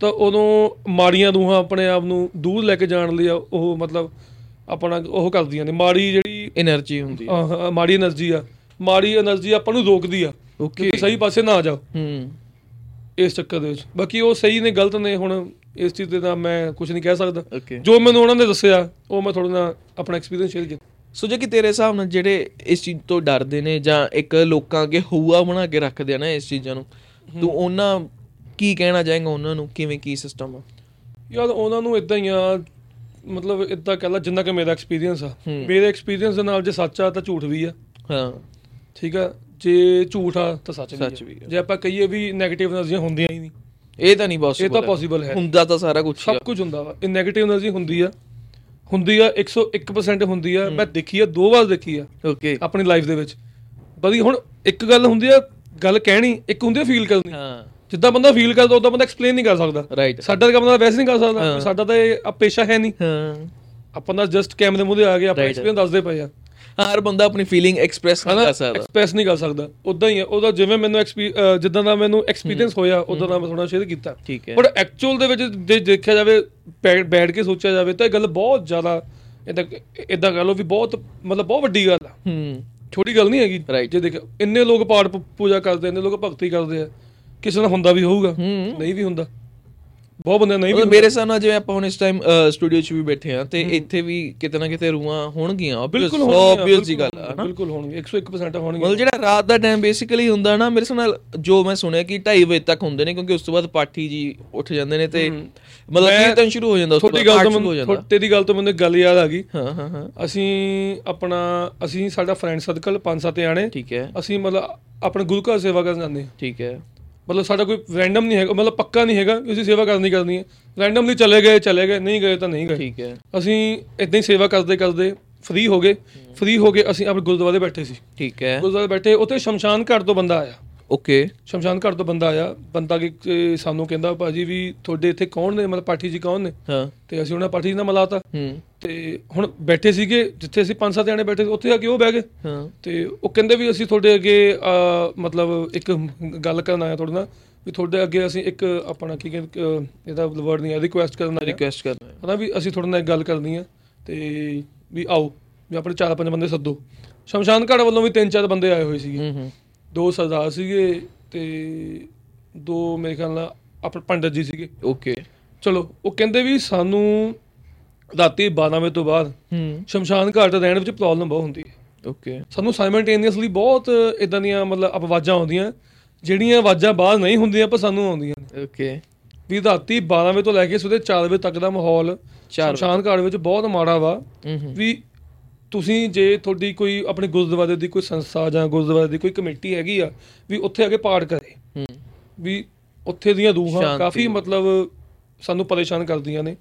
ਤਾਂ ਉਦੋਂ ਮਾੜੀਆਂ ਰੂਹਾਂ ਆਪਣੇ ਆਪ ਨੂੰ ਦੂਰ ਲੈ ਕੇ ਜਾਣ ਲਈ ਉਹ ਮਤਲਬ ਆਪਣਾ ਉਹ ਕਰਦੀਆਂ ਨੇ। ਮਾੜੀ ਜਿਹੜੀ એનર્ਜੀ ਹੁੰਦੀ ਆ। ਮਾੜੀ એનર્ਜੀ ਆ। ਮਾੜੀ એનર્ਜੀ ਆਪਾਂ ਨੂੰ ਰੋਕਦੀ ਆ ਓਕੇ। ਸਹੀ ਪਾਸੇ ਨਾ ਜਾਓ। ਹੂੰ। ਇਸ ਚੱਕਰ ਦੇ ਵਿੱਚ। ਬਾਕੀ ਉਹ ਸਹੀ ਨੇ ਗਲਤ ਨੇ ਹੁਣ ਇਸ ਚੀਜ਼ ਦੇ ਨਾਲ ਮੈਂ ਕੁਝ ਨਹੀਂ ਕਹਿ ਸਕਦਾ। ਜੋ ਮੈਨੂੰ ਉਹਨਾਂ ਨੇ ਦੱਸਿਆ ਉਹ ਮੈਂ ਤੁਹਾਡੇ ਨਾਲ ਆਪਣਾ ਐਕਸਪੀਰੀਅੰਸ ਸ਼ੇਅਰ ਕੀਤਾ। ਸੋ ਜੇ ਕਿ ਤੇਰੇ ਹਿਸਾਬ ਨਾਲ ਜਿਹੜੇ ਇਸ ਚੀਜ਼ ਤੋਂ ਡਰਦੇ ਨੇ ਜਾਂ ਇੱਕ ਲੋਕਾਂ ਅੱਗੇ ਹਊਆ ਬਣਾ ਕੇ ਰੱਖਦੇ ਆ ਨਾ ਇਸ ਚੀਜ਼ਾਂ ਨੂੰ ਤੂੰ ਉਹਨਾਂ ਕੀ ਕਹਿਣਾ ਚਾਹੇਂਗਾ ਉਹਨਾਂ ਨੂੰ? ਕਿਵੇਂ ਕੀ ਸਿਸਟਮ ਆ? ਯਾਰ ਉਹਨਾਂ ਨੂੰ ਇਦਾਂ ਹੀ ਆ ਮਤਲਬ ਇਦਾਂ ਕਹਿ ਲਾ ਜਿੰਨਾ ਕਿ ਮੇਰਾ ਐਕਸਪੀਰੀਅੰਸ ਆ। ਮੇਰੇ ਐਕਸਪੀਰੀਅੰਸ ਦੇ ਨਾਲ ਜੇ ਸੱਚ ਆ ਤਾਂ ਝੂਠ ਵੀ ਆ। ਹਾਂ। ਠੀਕ ਆ? ਜੇ ਝੂਠ ਆ ਤਾਂ ਸੱਚ ਵੀ ਸੱਚ ਵੀ ਜੇ ਆਪਾਂ ਕਹੀਏ ਵੀ 네ਗੇਟਿਵ એનર્ਜੀਆਂ ਹੁੰਦੀਆਂ ਹੀ ਨਹੀਂ ਇਹ ਤਾਂ ਨਹੀਂ ਪੋਸੀਬਲ ਇਹ ਤਾਂ ਪੋਸੀਬਲ ਹੈ। ਹੁੰਦਾ ਤਾਂ ਸਾਰਾ ਕੁਝ ਸਭ ਕੁਝ ਹੁੰਦਾ ਵਾ। ਇਹ 네ਗੇਟਿਵ એનર્ਜੀ ਹੁੰਦੀ ਆ। ਹੁੰਦੀ ਆ 101% ਹੁੰਦੀ ਆ। ਮੈਂ ਦੇਖੀ ਆ ਦੋ ਵਾਰ ਦੇਖੀ ਆ। ਓਕੇ ਆਪਣੀ ਲਾਈਫ ਦੇ ਵਿੱਚ। ਬਦੀ ਹੁਣ ਇੱਕ ਗੱਲ ਹੁੰਦੀ ਆ ਗੱਲ ਕਹਿਣੀ ਇੱਕ ਹੁੰਦੀ ਆ ਫੀਲ ਕਰਨੀ। ਹਾਂ। ਜਿੱਦਾਂ ਬੰਦਾ ਫੀਲ ਕਰਦਾ ਉਦਾਂ ਬੰਦਾ ਐਕਸਪਲੇਨ ਨਹੀਂ ਕਰ ਸਕਦਾ। ਰਾਈਟ ਸਾਡਾ ਤਾਂ ਬੰਦਾ ਵੈਸੇ ਨਹੀਂ ਕਰ ਸਕਦਾ। ਸਾਡਾ ਤਾਂ ਇਹ ਪੇਸ਼ਾ ਹੈ ਨਹੀਂ। ਹਾਂ। ਆਪਾਂ ਦਾ ਜਸਟ ਕੈਮਰੇ ਮੂਹਰੇ ਆ ਗਏ ਆਪਾਂ ਐਕਸਪਲੇਨ ਦੱਸਦੇ ਪਏ ਆ। ਹਰ ਬੰਦਾ ਆਪਣੀ ਫੀਲਿੰਗ ਐਕਸਪ੍ਰੈਸ ਨਹੀਂ ਕਰ ਸਕਦਾ। ਐਕਸਪ੍ਰੈਸ ਨਹੀਂ ਕਰ ਸਕਦਾ। ਉਦਾਂ ਹੀ ਆ ਉਹਦਾ ਜਿਵੇਂ ਮੈਨੂੰ ਜਿੱਦਾਂ ਦਾ ਮੈਨੂੰ ਐਕਸਪੀਰੀਅੰਸ ਹੋਇਆ ਉਦਾਂ ਦਾ ਮੈਂ ਥੋੜਾ ਸ਼ੇਅਰ ਕੀਤਾ। ਠੀਕ ਹੈ। ਪਰ ਐਕਚੁਅਲ ਦੇ ਵਿੱਚ ਜੇ ਦੇਖਿਆ ਜਾਵੇ ਬੈਠ ਕੇ ਸੋਚਿਆ ਜਾਵੇ ਤਾਂ ਇਹ ਗੱਲ ਬਹੁਤ ਜ਼ਿਆਦਾ ਇਦਾਂ ਇਦਾਂ ਕਹ ਲਓ ਵੀ ਬਹੁਤ ਮਤਲਬ ਬਹੁਤ ਵੱਡੀ ਗੱਲ ਆ। ਹੂੰ। ਛੋਟੀ ਗੱਲ ਨਹੀਂ ਹੈਗੀ. ਜੇ ਦੇਖਿਆ ਇੰਨੇ ਲੋਕ ਪਾਠ ਪੂਜਾ ਕਰਦੇ ਇੰਨੇ ਲੋਕ ਭਗਤੀ ਕਰਦੇ ਆ ਕਿਸੇ ਨਾਲ ਹੁੰਦਾ ਵੀ ਹੋਊਗਾ ਹੂੰ। ਨਹੀਂ ਵੀ ਹੁੰਦਾ। ਬਹੁਤ ਬੰਦੇ ਨਹੀਂ ਵੀ ਮੇਰੇ ਹਿਸਾਬ ਨਾਲ ਜਿਵੇਂ ਆਪਾਂ ਹੁਣ ਇਸ ਟਾਈਮ ਸਟੂਡੀਓ 'ਚ ਵੀ ਬੈਠੇ ਆ ਤੇ ਇੱਥੇ ਵੀ ਕਿਤੇ ਨਾ ਕਿਤੇ ਰੂਹਾਂ ਹੋਣਗੀਆਂ ਬਿਲਕੁਲ ਆਬਵੀਅਸ ਜੀ ਗੱਲ ਆ ਬਿਲਕੁਲ ਹੋਣਗੇ 101% ਹੋਣਗੇ ਮਤਲਬ ਜਿਹੜਾ ਰਾਤ ਦਾ ਟਾਈਮ ਬੇਸਿਕਲੀ ਹੁੰਦਾ ਨਾ ਮੇਰੇ ਨਾਲ ਜੋ ਮੈਂ ਸੁਣਿਆ ਕਿ 2:30 ਵਜੇ ਤੱਕ ਹੁੰਦੇ ਨੇ ਕਿਉਂਕਿ ਉਸ ਤੋਂ ਬਾਅਦ ਪਾਠੀ ਜੀ ਉੱਠ ਜਾਂਦੇ ਨੇ ਤੇ ਮਤਲਬ ਕੀਰਤਨ ਸ਼ੁਰੂ ਹੋ ਜਾਂਦਾ ਉਸ ਤੋਂ ਬਾਅਦ ਹੋ ਜਾਂਦਾ। ਤੇਰੀ ਗੱਲ ਤੋਂ ਮੈਨੂੰ ਗੱਲ ਯਾਦ ਆ ਗਈ। ਹਾਂ ਹਾਂ ਹਾਂ। ਅਸੀਂ ਆਪਣਾ ਅਸੀਂ ਸਾਡਾ ਫਰੈਂਡ ਪੰਜ ਸੱਤ ਜਾਣੇ। ਠੀਕ ਹੈ। ਅਸੀਂ ਮਤਲਬ ਆਪਣੇ ਗੁਰੂ ਘਰ ਸੇਵਾ ਕਰਨ ਜਾਂਦੇ ਠੀਕ ਹੈ। ਮਤਲਬ ਸਾਡਾ ਕੋਈ ਰੈਂਡਮ ਨਹੀਂ ਹੈਗਾ ਮਤਲਬ ਪੱਕਾ ਨਹੀਂ ਹੈਗਾ ਕਿ ਅਸੀਂ ਸੇਵਾ ਕਰਨੀ ਕਰਨੀ ਹੈ। ਰੈਂਡਮਲੀ ਚਲੇ ਗਏ ਚਲੇ ਗਏ ਨਹੀਂ ਗਏ ਤਾਂ ਨਹੀਂ ਗਏ। ਠੀਕ ਹੈ। ਅਸੀਂ ਇਦਾਂ ਹੀ ਸੇਵਾ ਕਰਦੇ ਕਰਦੇ ਫ੍ਰੀ ਹੋ ਗਏ। ਫ੍ਰੀ ਹੋ ਕੇ ਅਸੀਂ ਆਪਣੇ ਗੁਰਦੁਆਰੇ ਬੈਠੇ ਸੀ। ਠੀਕ ਹੈ। ਗੁਰਦੁਆਰੇ ਬੈਠੇ ਉੱਥੇ ਸ਼ਮਸ਼ਾਨ ਘਾਟ ਤੋਂ ਬੰਦਾ ਆਇਆ। ਓਕੇ ਸ਼ਮਸ਼ਾਨ ਘਾਟ ਤੋਂ ਬੰਦਾ ਆਇਆ ਬੰਦਾ ਕਿ ਸਾਨੂੰ ਕਹਿੰਦਾ ਭਾਜੀ ਵੀ ਤੁਹਾਡੇ ਇੱਥੇ ਕੌਣ ਨੇ? ਮਤਲਬ ਪਾਠੀ ਜੀ ਕੌਣ ਨੇ? ਹਾਂ। ਤੇ ਅਸੀਂ ਉਹਨਾਂ ਪਾਠੀ ਜੀ ਨਾਲ ਮਿਲਾਤਾ। ਹੂੰ। ਤੇ ਹੁਣ ਬੈਠੇ ਸੀਗੇ ਜਿੱਥੇ ਅਸੀਂ ਪੰਜ ਸੱਤ ਜਣੇ ਬੈਠੇ ਸੀ ਉੱਥੇ ਆ ਕੇ ਉਹ ਬਹਿ ਗਏ। ਹਾਂ। ਤੇ ਉਹ ਕਹਿੰਦੇ ਵੀ ਅਸੀਂ ਤੁਹਾਡੇ ਅੱਗੇ ਮਤਲਬ ਇੱਕ ਗੱਲ ਕਰਨ ਆਇਆ ਤੁਹਾਡੇ ਨਾਲ ਵੀ ਤੁਹਾਡੇ ਅੱਗੇ ਅਸੀਂ ਇੱਕ ਆਪਣਾ ਕੀ ਕਹਿੰਦੇ ਇਹਦਾ ਵਰਡ ਨਹੀਂ ਹੈ ਰਿਕੁਐਸਟ ਕਰਨ ਰਿਕੁਐਸਟ ਕਰਨਾ ਹੈ ਹਨਾ ਵੀ ਅਸੀਂ ਤੁਹਾਡੇ ਨਾਲ ਇੱਕ ਗੱਲ ਕਰਨੀ ਹੈ ਤੇ ਵੀ ਆਓ ਵੀ ਆਪਣੇ ਚਾਰ ਪੰਜ ਬੰਦੇ ਸੱਦੋ। ਸ਼ਮਸ਼ਾਨ ਘਾਟ ਵੱਲੋਂ ਵੀ ਤਿੰਨ ਚਾਰ ਬੰਦੇ ਆਏ ਹੋਏ ਸੀਗੇ। ਹੂੰ ਹੂੰ। ਦੋ ਸਰਦਾਰ ਸੀਗੇ ਤੇ ਦੋ ਮੇਰੇ ਖਿਆਲ ਨਾਲ ਆਪਣੇ ਪੰਡਤ ਜੀ ਸੀਗੇ। ਓਕੇ ਚਲੋ ਉਹ ਕਹਿੰਦੇ ਵੀ ਸਾਨੂੰ ਰਾਤੀ 12 ਵਜੇ ਤੋਂ ਬਾਅਦ ਹੂੰ। ਸ਼ਮਸ਼ਾਨ ਘਾਟ ਰਹਿਣ ਵਿੱਚ ਪ੍ਰੋਬਲਮ ਬਹੁਤ ਹੁੰਦੀ ਹੈ। ਓਕੇ ਸਾਨੂੰ ਸਾਈਮਲਟੇਨੀਅਸਲੀ ਬਹੁਤ ਇਦਾਂ ਦੀਆਂ ਮਤਲਬ ਆਵਾਜ਼ਾਂ ਆਉਂਦੀਆਂ ਜਿਹੜੀਆਂ ਆਵਾਜ਼ਾਂ ਬਾਹਰ ਨਹੀਂ ਹੁੰਦੀਆਂ ਪਰ ਸਾਨੂੰ ਆਉਂਦੀਆਂ ਨੇ। ਓਕੇ ਵੀ ਰਾਤੀ 12 ਵਜੇ ਤੋਂ ਲੈ ਕੇ ਸਵੇਰੇ 4 ਵਜੇ ਤੱਕ ਦਾ ਮਾਹੌਲ ਸ਼ਮਸ਼ਾਨ ਘਾਟ ਵਿੱਚ ਬਹੁਤ ਮਾੜਾ ਵਾ। ਵੀ ਤੁਸੀਂ ਜੇ ਤੁਹਾਡੀ ਕੋਈ ਆਪਣੇ ਗੁਰਦੁਆਰੇ ਦੀ ਕੋਈ ਸੰਸਥਾ ਜਾਂ ਗੁਰਦੁਆਰੇ ਦੀ ਕੋਈ ਕਮੇਟੀ ਹੈਗੀ ਆ ਵੀ ਉੱਥੇ ਆ ਕੇ ਪਾਠ ਕਰੇ। ਹੂੰ। ਵੀ ਉੱਥੇ ਦੀਆਂ ਰੂਹਾਂ। ਕਾਫੀ ਮਤਲਬ ਸਾਨੂੰ ਪਰੇਸ਼ਾਨ ਕਰਦੀਆਂ ਨੇ।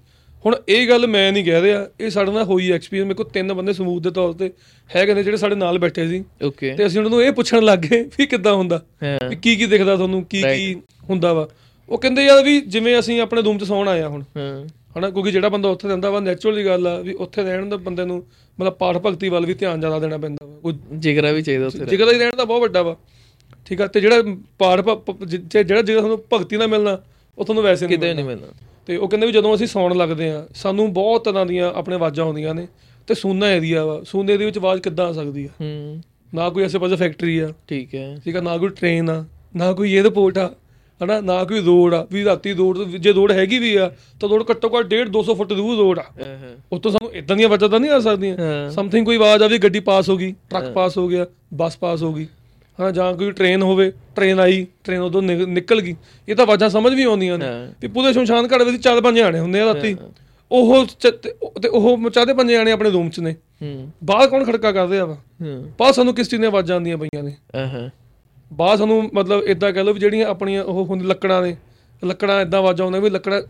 ਹੁਣ ਇਹ ਗੱਲ ਮੈਂ ਨਹੀਂ ਕਹਿ ਰਿਹਾ ਇਹ ਸਾਡੇ ਨਾਲ ਹੋਈ ਐਕਸਪੀਰੀਅੰਸ ਮੇਰੇ ਕੋਲ ਤਿੰਨ ਬੰਦੇ ਸਮੂਹ ਦੇ ਤੌਰ ਤੇ ਹੈਗੇ ਨੇ ਜਿਹੜੇ ਸਾਡੇ ਨਾਲ ਬੈਠੇ ਸੀ। ਓਕੇ ਤੇ ਅਸੀਂ ਉਹਨਾਂ ਨੂੰ ਇਹ ਪੁੱਛਣ ਲੱਗ ਗਏ ਵੀ ਕਿੱਦਾਂ ਹੁੰਦਾ ਹਾਂ। ਵੀ ਕੀ ਕੀ ਦਿਖਦਾ ਤੁਹਾਨੂੰ ਕੀ. ਕੀ ਹੁੰਦਾ ਵਾ। ਉਹ ਕਹਿੰਦੇ ਯਾਰ ਵੀ ਜਿਵੇਂ ਅਸੀਂ ਆਪਣੇ ਰੂਮ 'ਚ ਸੌਣ ਆਏ ਆ ਹੁਣ। ਹਾਂ। ਹਨਾ? ਕਿਉਂਕਿ ਜਿਹੜਾ ਬੰਦਾ ਉੱਥੇ ਰਹਿੰਦਾ ਵਾ ਨੈਚੁਰਲੀ ਗੱਲ ਆ ਵੀ ਉੱਥੇ ਰਹਿਣ ਦਾ ਬੰਦੇ ਨੂੰ ਮਤਲਬ ਪਾਠ ਭਗਤੀ ਵੱਲ ਵੀ ਧਿਆਨ ਜ਼ਿਆਦਾ ਦੇਣਾ ਪੈਂਦਾ ਵਾ। ਉਹ ਜਿਗਰਾ ਵੀ ਚਾਹੀਦਾ ਉੱਥੇ ਜਿਗਰ ਹੀ ਰਹਿਣ ਦਾ ਬਹੁਤ ਵੱਡਾ ਵਾ। ਠੀਕ ਆ? ਤੇ ਜਿਹੜਾ ਪਾਠ ਜਿਹੜਾ ਜਿਹੜਾ ਤੁਹਾਨੂੰ ਭਗਤੀ ਨਾਲ ਮਿਲਣਾ ਉਹ ਤੁਹਾਨੂੰ ਵੈਸੇ ਨਹੀਂ ਕਿਤੇ ਨਹੀਂ ਮਿਲਣਾ। ਤੇ ਉਹ ਕਹਿੰਦੇ ਵੀ ਜਦੋਂ ਅਸੀਂ ਸੌਣ ਲੱਗਦੇ ਆ ਸਾਨੂੰ ਬਹੁਤ ਤਰ੍ਹਾਂ ਦੀਆਂ ਆਪਣੇ ਆਵਾਜ਼ਾਂ ਆਉਂਦੀਆਂ ਨੇ ਤੇ ਸੁੰਨਾ ਏਰੀਆ ਵਾ। ਸੁੰਨੇ ਦੇ ਵਿੱਚ ਆਵਾਜ਼ ਕਿੱਦਾਂ ਆ ਸਕਦੀ ਆ? ਹੂੰ। ਨਾ ਕੋਈ ਆਸੇ ਪਾਸੇ ਫੈਕਟਰੀ ਆ। ਠੀਕ ਹੈ। ਠੀਕ ਆ? ਨਾ ਕੋਈ ਟ੍ਰੇਨ ਆ ਨਾ ਕੋਈ 에ਅਰਪੋਰਟ ਆ। ਹਨਾ ਨਾ ਕੋਈ ਰੋਡ ਆ ਵੀ ਰਾਤੀ ਰੋਡ ਜੇ ਰੋਡ ਹੈਗੀ ਵੀ ਆ ਤਾਂ ਰੋਡ ਘੱਟੋ ਘੱਟ 1.5 200 ਫੁੱਟ ਦੂਰ ਰੋਡ ਆ। ਉੱਤੋਂ ਸਾਨੂੰ ਇਦਾਂ ਦੀਆਂ ਆਵਾਜ਼ਾਂ ਤਾਂ ਨਹੀਂ ਆ ਸਕਦੀਆਂ। ਸਮਥਿੰਗ ਕੋਈ ਆਵਾਜ਼ ਆਵੇ ਗੱਡੀ ਪਾਸ ਹੋ ਗਈ ਟਰੱਕ ਪਾਸ ਹੋ ਗਿਆ ਬੱਸ ਪਾਸ ਹੋ ਗਈ ਹਾਂ ਜਾਂ ਕੋਈ ਟ੍ਰੇਨ ਹੋਵੇ ਟ੍ਰੇਨ ਆਈ ਟ੍ਰੇਨ ਉਦੋਂ ਨਿਕ- ਨਿਕਲ ਗਈ। ਇਹ ਤਾਂ ਆਵਾਜ਼ਾਂ ਸਮਝ ਵੀ ਆਉਂਦੀਆਂ ਨੇ। ਵੀ ਪੂਰੇ ਸ਼ਮਸ਼ਾਨ ਘਾਟ ਵਿੱਚ ਚਾਰ ਪੰਜ ਜਾਣੇ ਹੁੰਦੇ ਆ ਰਾਤੀ। ਉਹ ਤੇ ਉਹ- ਚਾਹਦੇ ਪੰਜ ਜਾਣੇ ਆਪਣੇ ਰੂਮ 'ਚ ਨੇ। ਬਾਹਰ ਕੌਣ ਖੜਕਾ ਕਰ ਰਿਹਾ ਵਾ? ਬਾਹਰ ਸਾਨੂੰ ਕਿਸ ਚੀਜ਼ ਦੀਆਂ ਆਵਾਜ਼ਾਂ ਆਉਂਦੀਆਂ ਪਈਆਂ ਨੇ? ਬਾਹਰ ਸਾਨੂੰ ਮਤਲਬ ਇਦਾਂ ਕਹਿ ਲਓ ਵੀ ਜਿਹੜੀਆਂ ਆਪਣੀਆਂ ਉਹ ਹੁੰਦੀ ਲੱਕੜਾਂ ਨੇ ਲੱਕੜਾਂ ਇਦਾਂ ਆਵਾਜ਼ਾਂ ਆਉਂਦੀਆਂ ਵੀ ਲੱਕੜਾਂ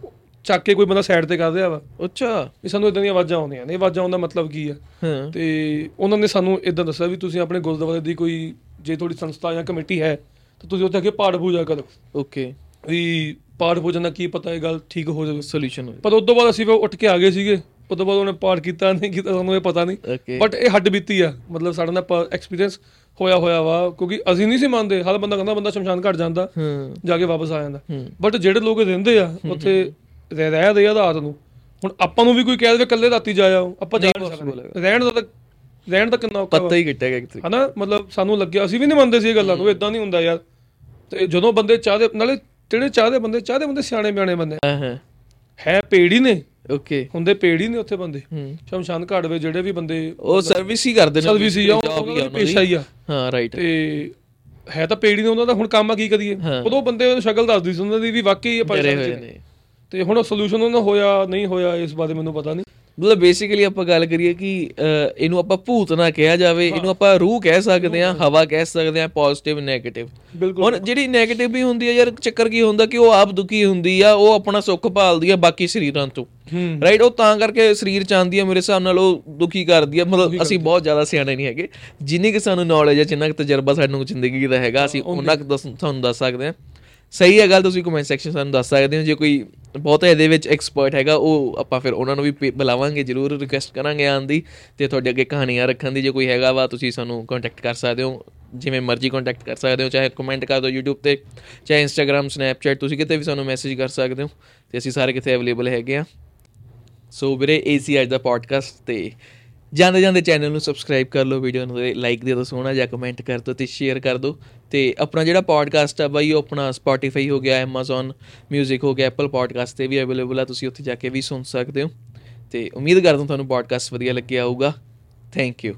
ਚੱਕ ਕੇ ਕੋਈ ਬੰਦਾ ਸਾਈਡ ਤੇ ਕਰ ਰਿਹਾ ਵਾ। ਅੱਛਾ। ਵੀ ਸਾਨੂੰ ਇਦਾਂ ਦੀਆਂ ਆਵਾਜ਼ਾਂ ਆਉਂਦੀਆਂ ਨੇ ਇਹ ਆਵਾਜ਼ਾਂ ਆਉਣ ਦਾ ਮਤਲਬ ਕੀ ਆ? ਹਾਂ। ਤੇ ਉਹਨਾਂ ਨੇ ਸਾਨੂੰ ਇਦਾਂ ਦੱਸਿਆ ਵੀ ਤੁਸੀਂ ਆਪਣੇ ਗੁਰਦੁਆਰੇ ਦੀ ਕੋਈ ਜੇ ਤੁਹਾਡੀ ਸੰਸਥਾ ਜਾਂ ਕਮੇਟੀ ਹੈ ਤਾਂ ਤੁਸੀਂ ਉੱਥੇ ਆ ਕੇ ਪਾਠ ਪੂਜਾ ਕਰੋ। ਓਕੇ। ਵੀ ਪਾਠ ਪੂਜਨ ਨਾਲ ਕੀ ਪਤਾ ਇਹ ਗੱਲ ਠੀਕ ਹੋ ਜਾਵੇ। ਸੋਲੂਸ਼ਨ ਹੋ ਪਰ ਉਸ ਤੋਂ ਬਾਅਦ ਅਸੀਂ ਫਿਰ ਉੱਠ ਕੇ ਆ ਗਏ ਸੀਗੇ। ਉਸ ਤੋਂ ਬਾਅਦ ਉਹਨੇ ਪਾਠ ਕੀਤਾ ਨਹੀਂ ਕੀਤਾ ਸਾਨੂੰ ਇਹ ਪਤਾ ਨਹੀਂ। ਬਟ ਇਹ ਹੱਡ ਬੀਤੀ ਆ। ਮਤਲਬ ਸਾਡਾ ਨਾਲ ਐਕਸਪੀਰੀਅੰਸ ਹੋਇਆ ਹੋਇਆ ਵਾ ਕਿਉਂਕਿ ਅਸੀਂ ਨਹੀਂ ਸੀ ਮੰਨਦੇ। ਹਰ ਬੰਦਾ ਕਹਿੰਦਾ ਬੰਦਾ ਸ਼ਮਸ਼ਾਨ ਘਾਟ ਜਾਂਦਾ ਜਾ ਕੇ ਵਾਪਸ ਆ ਜਾਂਦਾ। ਬਟ ਜਿਹੜੇ ਲੋਕ ਰਹਿੰਦੇ ਆ ਉੱਥੇ ਰਹਿ ਰਹਿਦੇ ਆ ਰਾਤ ਨੂੰ। ਹੁਣ ਆਪਾਂ ਨੂੰ ਵੀ ਕੋਈ ਕਹਿ ਦੇਵੇ ਇਕੱਲੇ ਰਾਤੀ ਜਾ ਆਓ ਆਪਾਂ ਜਾ ਨਹੀਂ ਸਕਦੇ। ਰਹਿਣ ਦਾ ਤਾਂ ਰਹਿਣ ਦਾ ਕਿੰਨਾ ਔਖਾ ਪਤਾ ਹੀ ਕਿੱਟਿਆ ਗਿਆ ਕਿਤੇ ਹਨਾ? ਮਤਲਬ ਸਾਨੂੰ ਲੱਗਿਆ ਅਸੀਂ ਵੀ ਨਹੀਂ ਮੰਨਦੇ ਸੀ ਇਹ ਗੱਲਾਂ ਨੂੰ ਇਦਾਂ ਨਹੀਂ ਹੁੰਦਾ ਯਾਰ। ਤੇ ਜਦੋਂ ਬੰਦੇ ਚਾਹਦੇ ਨਾਲੇ ਜਿਹੜੇ ਚਾਹਦੇ ਬੰਦੇ ਚਾਹਦੇ ਬੰਦੇ ਸਿਆਣੇ ਬਿਆਣੇ ਬੰਦੇ ਹੈ ਪੇੜ ਹੀ ਨੇ। ਓਕੇ ਹੁੰਦੇ ਪੇੜ ਹੀ ਨੇ ਉੱਥੇ ਬੰਦੇ। ਸ਼ਮਸ਼ਾਨ ਘਾਟ ਵਿੱਚ ਜਿਹੜੇ ਵੀ ਬੰਦੇ ਉਹ ਸਰਵਿਸ ਹੀ ਕਰਦੇ ਨੇ ਸਰਵਿਸ ਹੀ ਆ ਉਹਨਾਂ ਦਾ। ਪੇਸ਼ਾ ਹੀ ਆ। ਹਾਂ ਰਾਈਟ ਤੇ ਹੈ ਤਾਂ ਪੇੜ ਹੀ ਨੇ ਉਹਨਾਂ ਦਾ ਹੁਣ ਕੰਮ ਆ ਕੀ ਕਰੀਏ। ਉਦੋਂ ਬੰਦੇ ਸ਼ਕਲ ਦੱਸਦੀ ਸੀ ਉਹਨਾਂ ਦੀ ਵੀ ਵਾਕਈ ਇਹ ਪਰੇਸ਼ਾਨੀ ਤੇ ਹੁਣ ਸੋਲੂਸ਼ਨ ਉਹਨਾਂ ਹੋਇਆ ਨਹੀਂ ਹੋਇਆ ਇਸ ਬਾਰੇ ਮੈਨੂੰ ਪਤਾ ਨਹੀਂ। ਮਤਲਬ ਬੇਸਿਕਲੀ ਆਪਾਂ ਗੱਲ ਕਰੀਏ ਕਿ ਇਹਨੂੰ ਆਪਾਂ ਭੂਤ ਨਾ ਕਿਹਾ ਜਾਵੇ ਇਹਨੂੰ ਆਪਾਂ ਰੂਹ ਕਹਿ ਸਕਦੇ ਹਾਂ ਹਵਾ ਕਹਿ ਸਕਦੇ ਹਾਂ ਪੋਜ਼ਿਟਿਵ ਨੈਗੇਟਿਵ ਬਿਲਕੁਲ। ਹੁਣ ਜਿਹੜੀ 네ਗੇਟਿਵ ਵੀ ਹੁੰਦੀ ਹੈ ਯਾਰ ਚੱਕਰ ਕੀ ਹੁੰਦਾ ਕਿ ਉਹ ਆਪ ਦੁਖੀ ਹੁੰਦੀ ਆ ਉਹ ਆਪਣਾ ਸੁੱਖ ਭਾਲਦੀ ਆ ਬਾਕੀ ਸਰੀਰਾਂ ਤੋਂ। ਰਾਈਟ ਉਹ ਤਾਂ ਕਰਕੇ ਸਰੀਰ ਚਾਹੁੰਦੀ ਆ ਮੇਰੇ ਹਿਸਾਬ ਨਾਲ ਉਹ ਦੁਖੀ ਕਰਦੀ ਆ। ਮਤਲਬ ਅਸੀਂ ਬਹੁਤ ਜ਼ਿਆਦਾ ਸਿਆਣੇ ਨਹੀਂ ਹੈਗੇ। ਜਿੰਨੀ ਕਿ ਸਾਨੂੰ ਨੌਲੇਜ ਹੈ ਜਿੰਨਾ ਕਿ ਤਜਰਬਾ ਸਾਨੂੰ ਜ਼ਿੰਦਗੀ ਦਾ ਹੈਗਾ ਅਸੀਂ ਉਹਨਾਂ ਕੁ ਤੁਹਾਨੂੰ ਦੱਸ ਸਕਦੇ ਹਾਂ। ਸਹੀ ਹੈ ਗੱਲ ਤੁਸੀਂ ਕਮੈਂਟ ਸੈਕਸ਼ਨ ਸਾਨੂੰ ਦੱਸ ਸਕਦੇ ਹੋ, ਜੇ ਕੋਈ ਬਹੁਤ ਇਹਦੇ ਵਿੱਚ ਐਕਸਪਰਟ ਹੈਗਾ, ਉਹ ਆਪਾਂ ਫਿਰ ਉਹਨਾਂ ਨੂੰ ਵੀ ਪੇ- ਬੁਲਾਵਾਂਗੇ, ਜਰੂਰ ਰਿਕੁਐਸਟ ਕਰਾਂਗੇ ਆਉਣ ਦੀ ਤੇ ਤੁਹਾਡੇ ਅੱਗੇ ਕਹਾਣੀਆਂ ਰੱਖਣ ਦੀ ਜੇ ਕੋਈ ਹੈਗਾ ਵਾ, ਤੁਸੀਂ ਸਾਨੂੰ ਕੰਟੈਕਟ ਕਰ ਸਕਦੇ ਹੋ, ਜਿਵੇਂ ਮਰਜ਼ੀ ਕੰਟੈਕਟ ਕਰ ਸਕਦੇ ਹੋ, ਚਾਹੇ ਕਮੈਂਟ ਕਰ ਦਿਓ YouTube ਤੇ, ਚਾਹੇ Instagram, Snapchat, ਤੁਸੀਂ ਕਿਤੇ ਵੀ ਸਾਨੂੰ ਮੈਸੇਜ ਕਰ ਸਕਦੇ ਹੋ, ਤੇ ਅਸੀਂ ਸਾਰੇ ਕਿਤੇ ਅਵੇਲੇਬਲ ਹੈਗੇ ਆ। ਸੋ ਵੀਰੇ ਏਸੀ ਅੱਜ ਦਾ ਪੋਡਕਾਸਟ ਤੇ ਜਾਂਦੇ ਜਾਂਦੇ ਚੈਨਲ ਨੂੰ ਸਬਸਕ੍ਰਾਈਬ ਕਰ ਲਓ ਵੀਡੀਓ ਨੂੰ ਲਾਈਕ ਦੇ ਦਿਓ, ਸੋਹਣਾ ਜਿਹਾ ਕਮੈਂਟ ਕਰ ਦਿਓ ਤੇ ਸ਼ੇਅਰ ਕਰ ਦਿਓ। ਤੇ ਆਪਣਾ ਜਿਹੜਾ ਪੋਡਕਾਸਟ ਆ ਬਾਈ, ਉਹ ਆਪਣਾ Spotify ਹੋ ਗਿਆ, Amazon Music ਹੋ ਗਿਆ, Apple Podcast ਤੇ ਵੀ ਅਵੇਲੇਬਲ ਆ, ਤੁਸੀਂ ਉੱਥੇ ਜਾ ਕੇ ਵੀ ਸੁਣ ਸਕਦੇ ਹੋ। ਤੇ ਉਮੀਦ ਕਰਦਾ ਤੁਹਾਨੂੰ ਪੋਡਕਾਸਟ ਵਧੀਆ ਲੱਗਿਆ ਹੋਊਗਾ। Thank you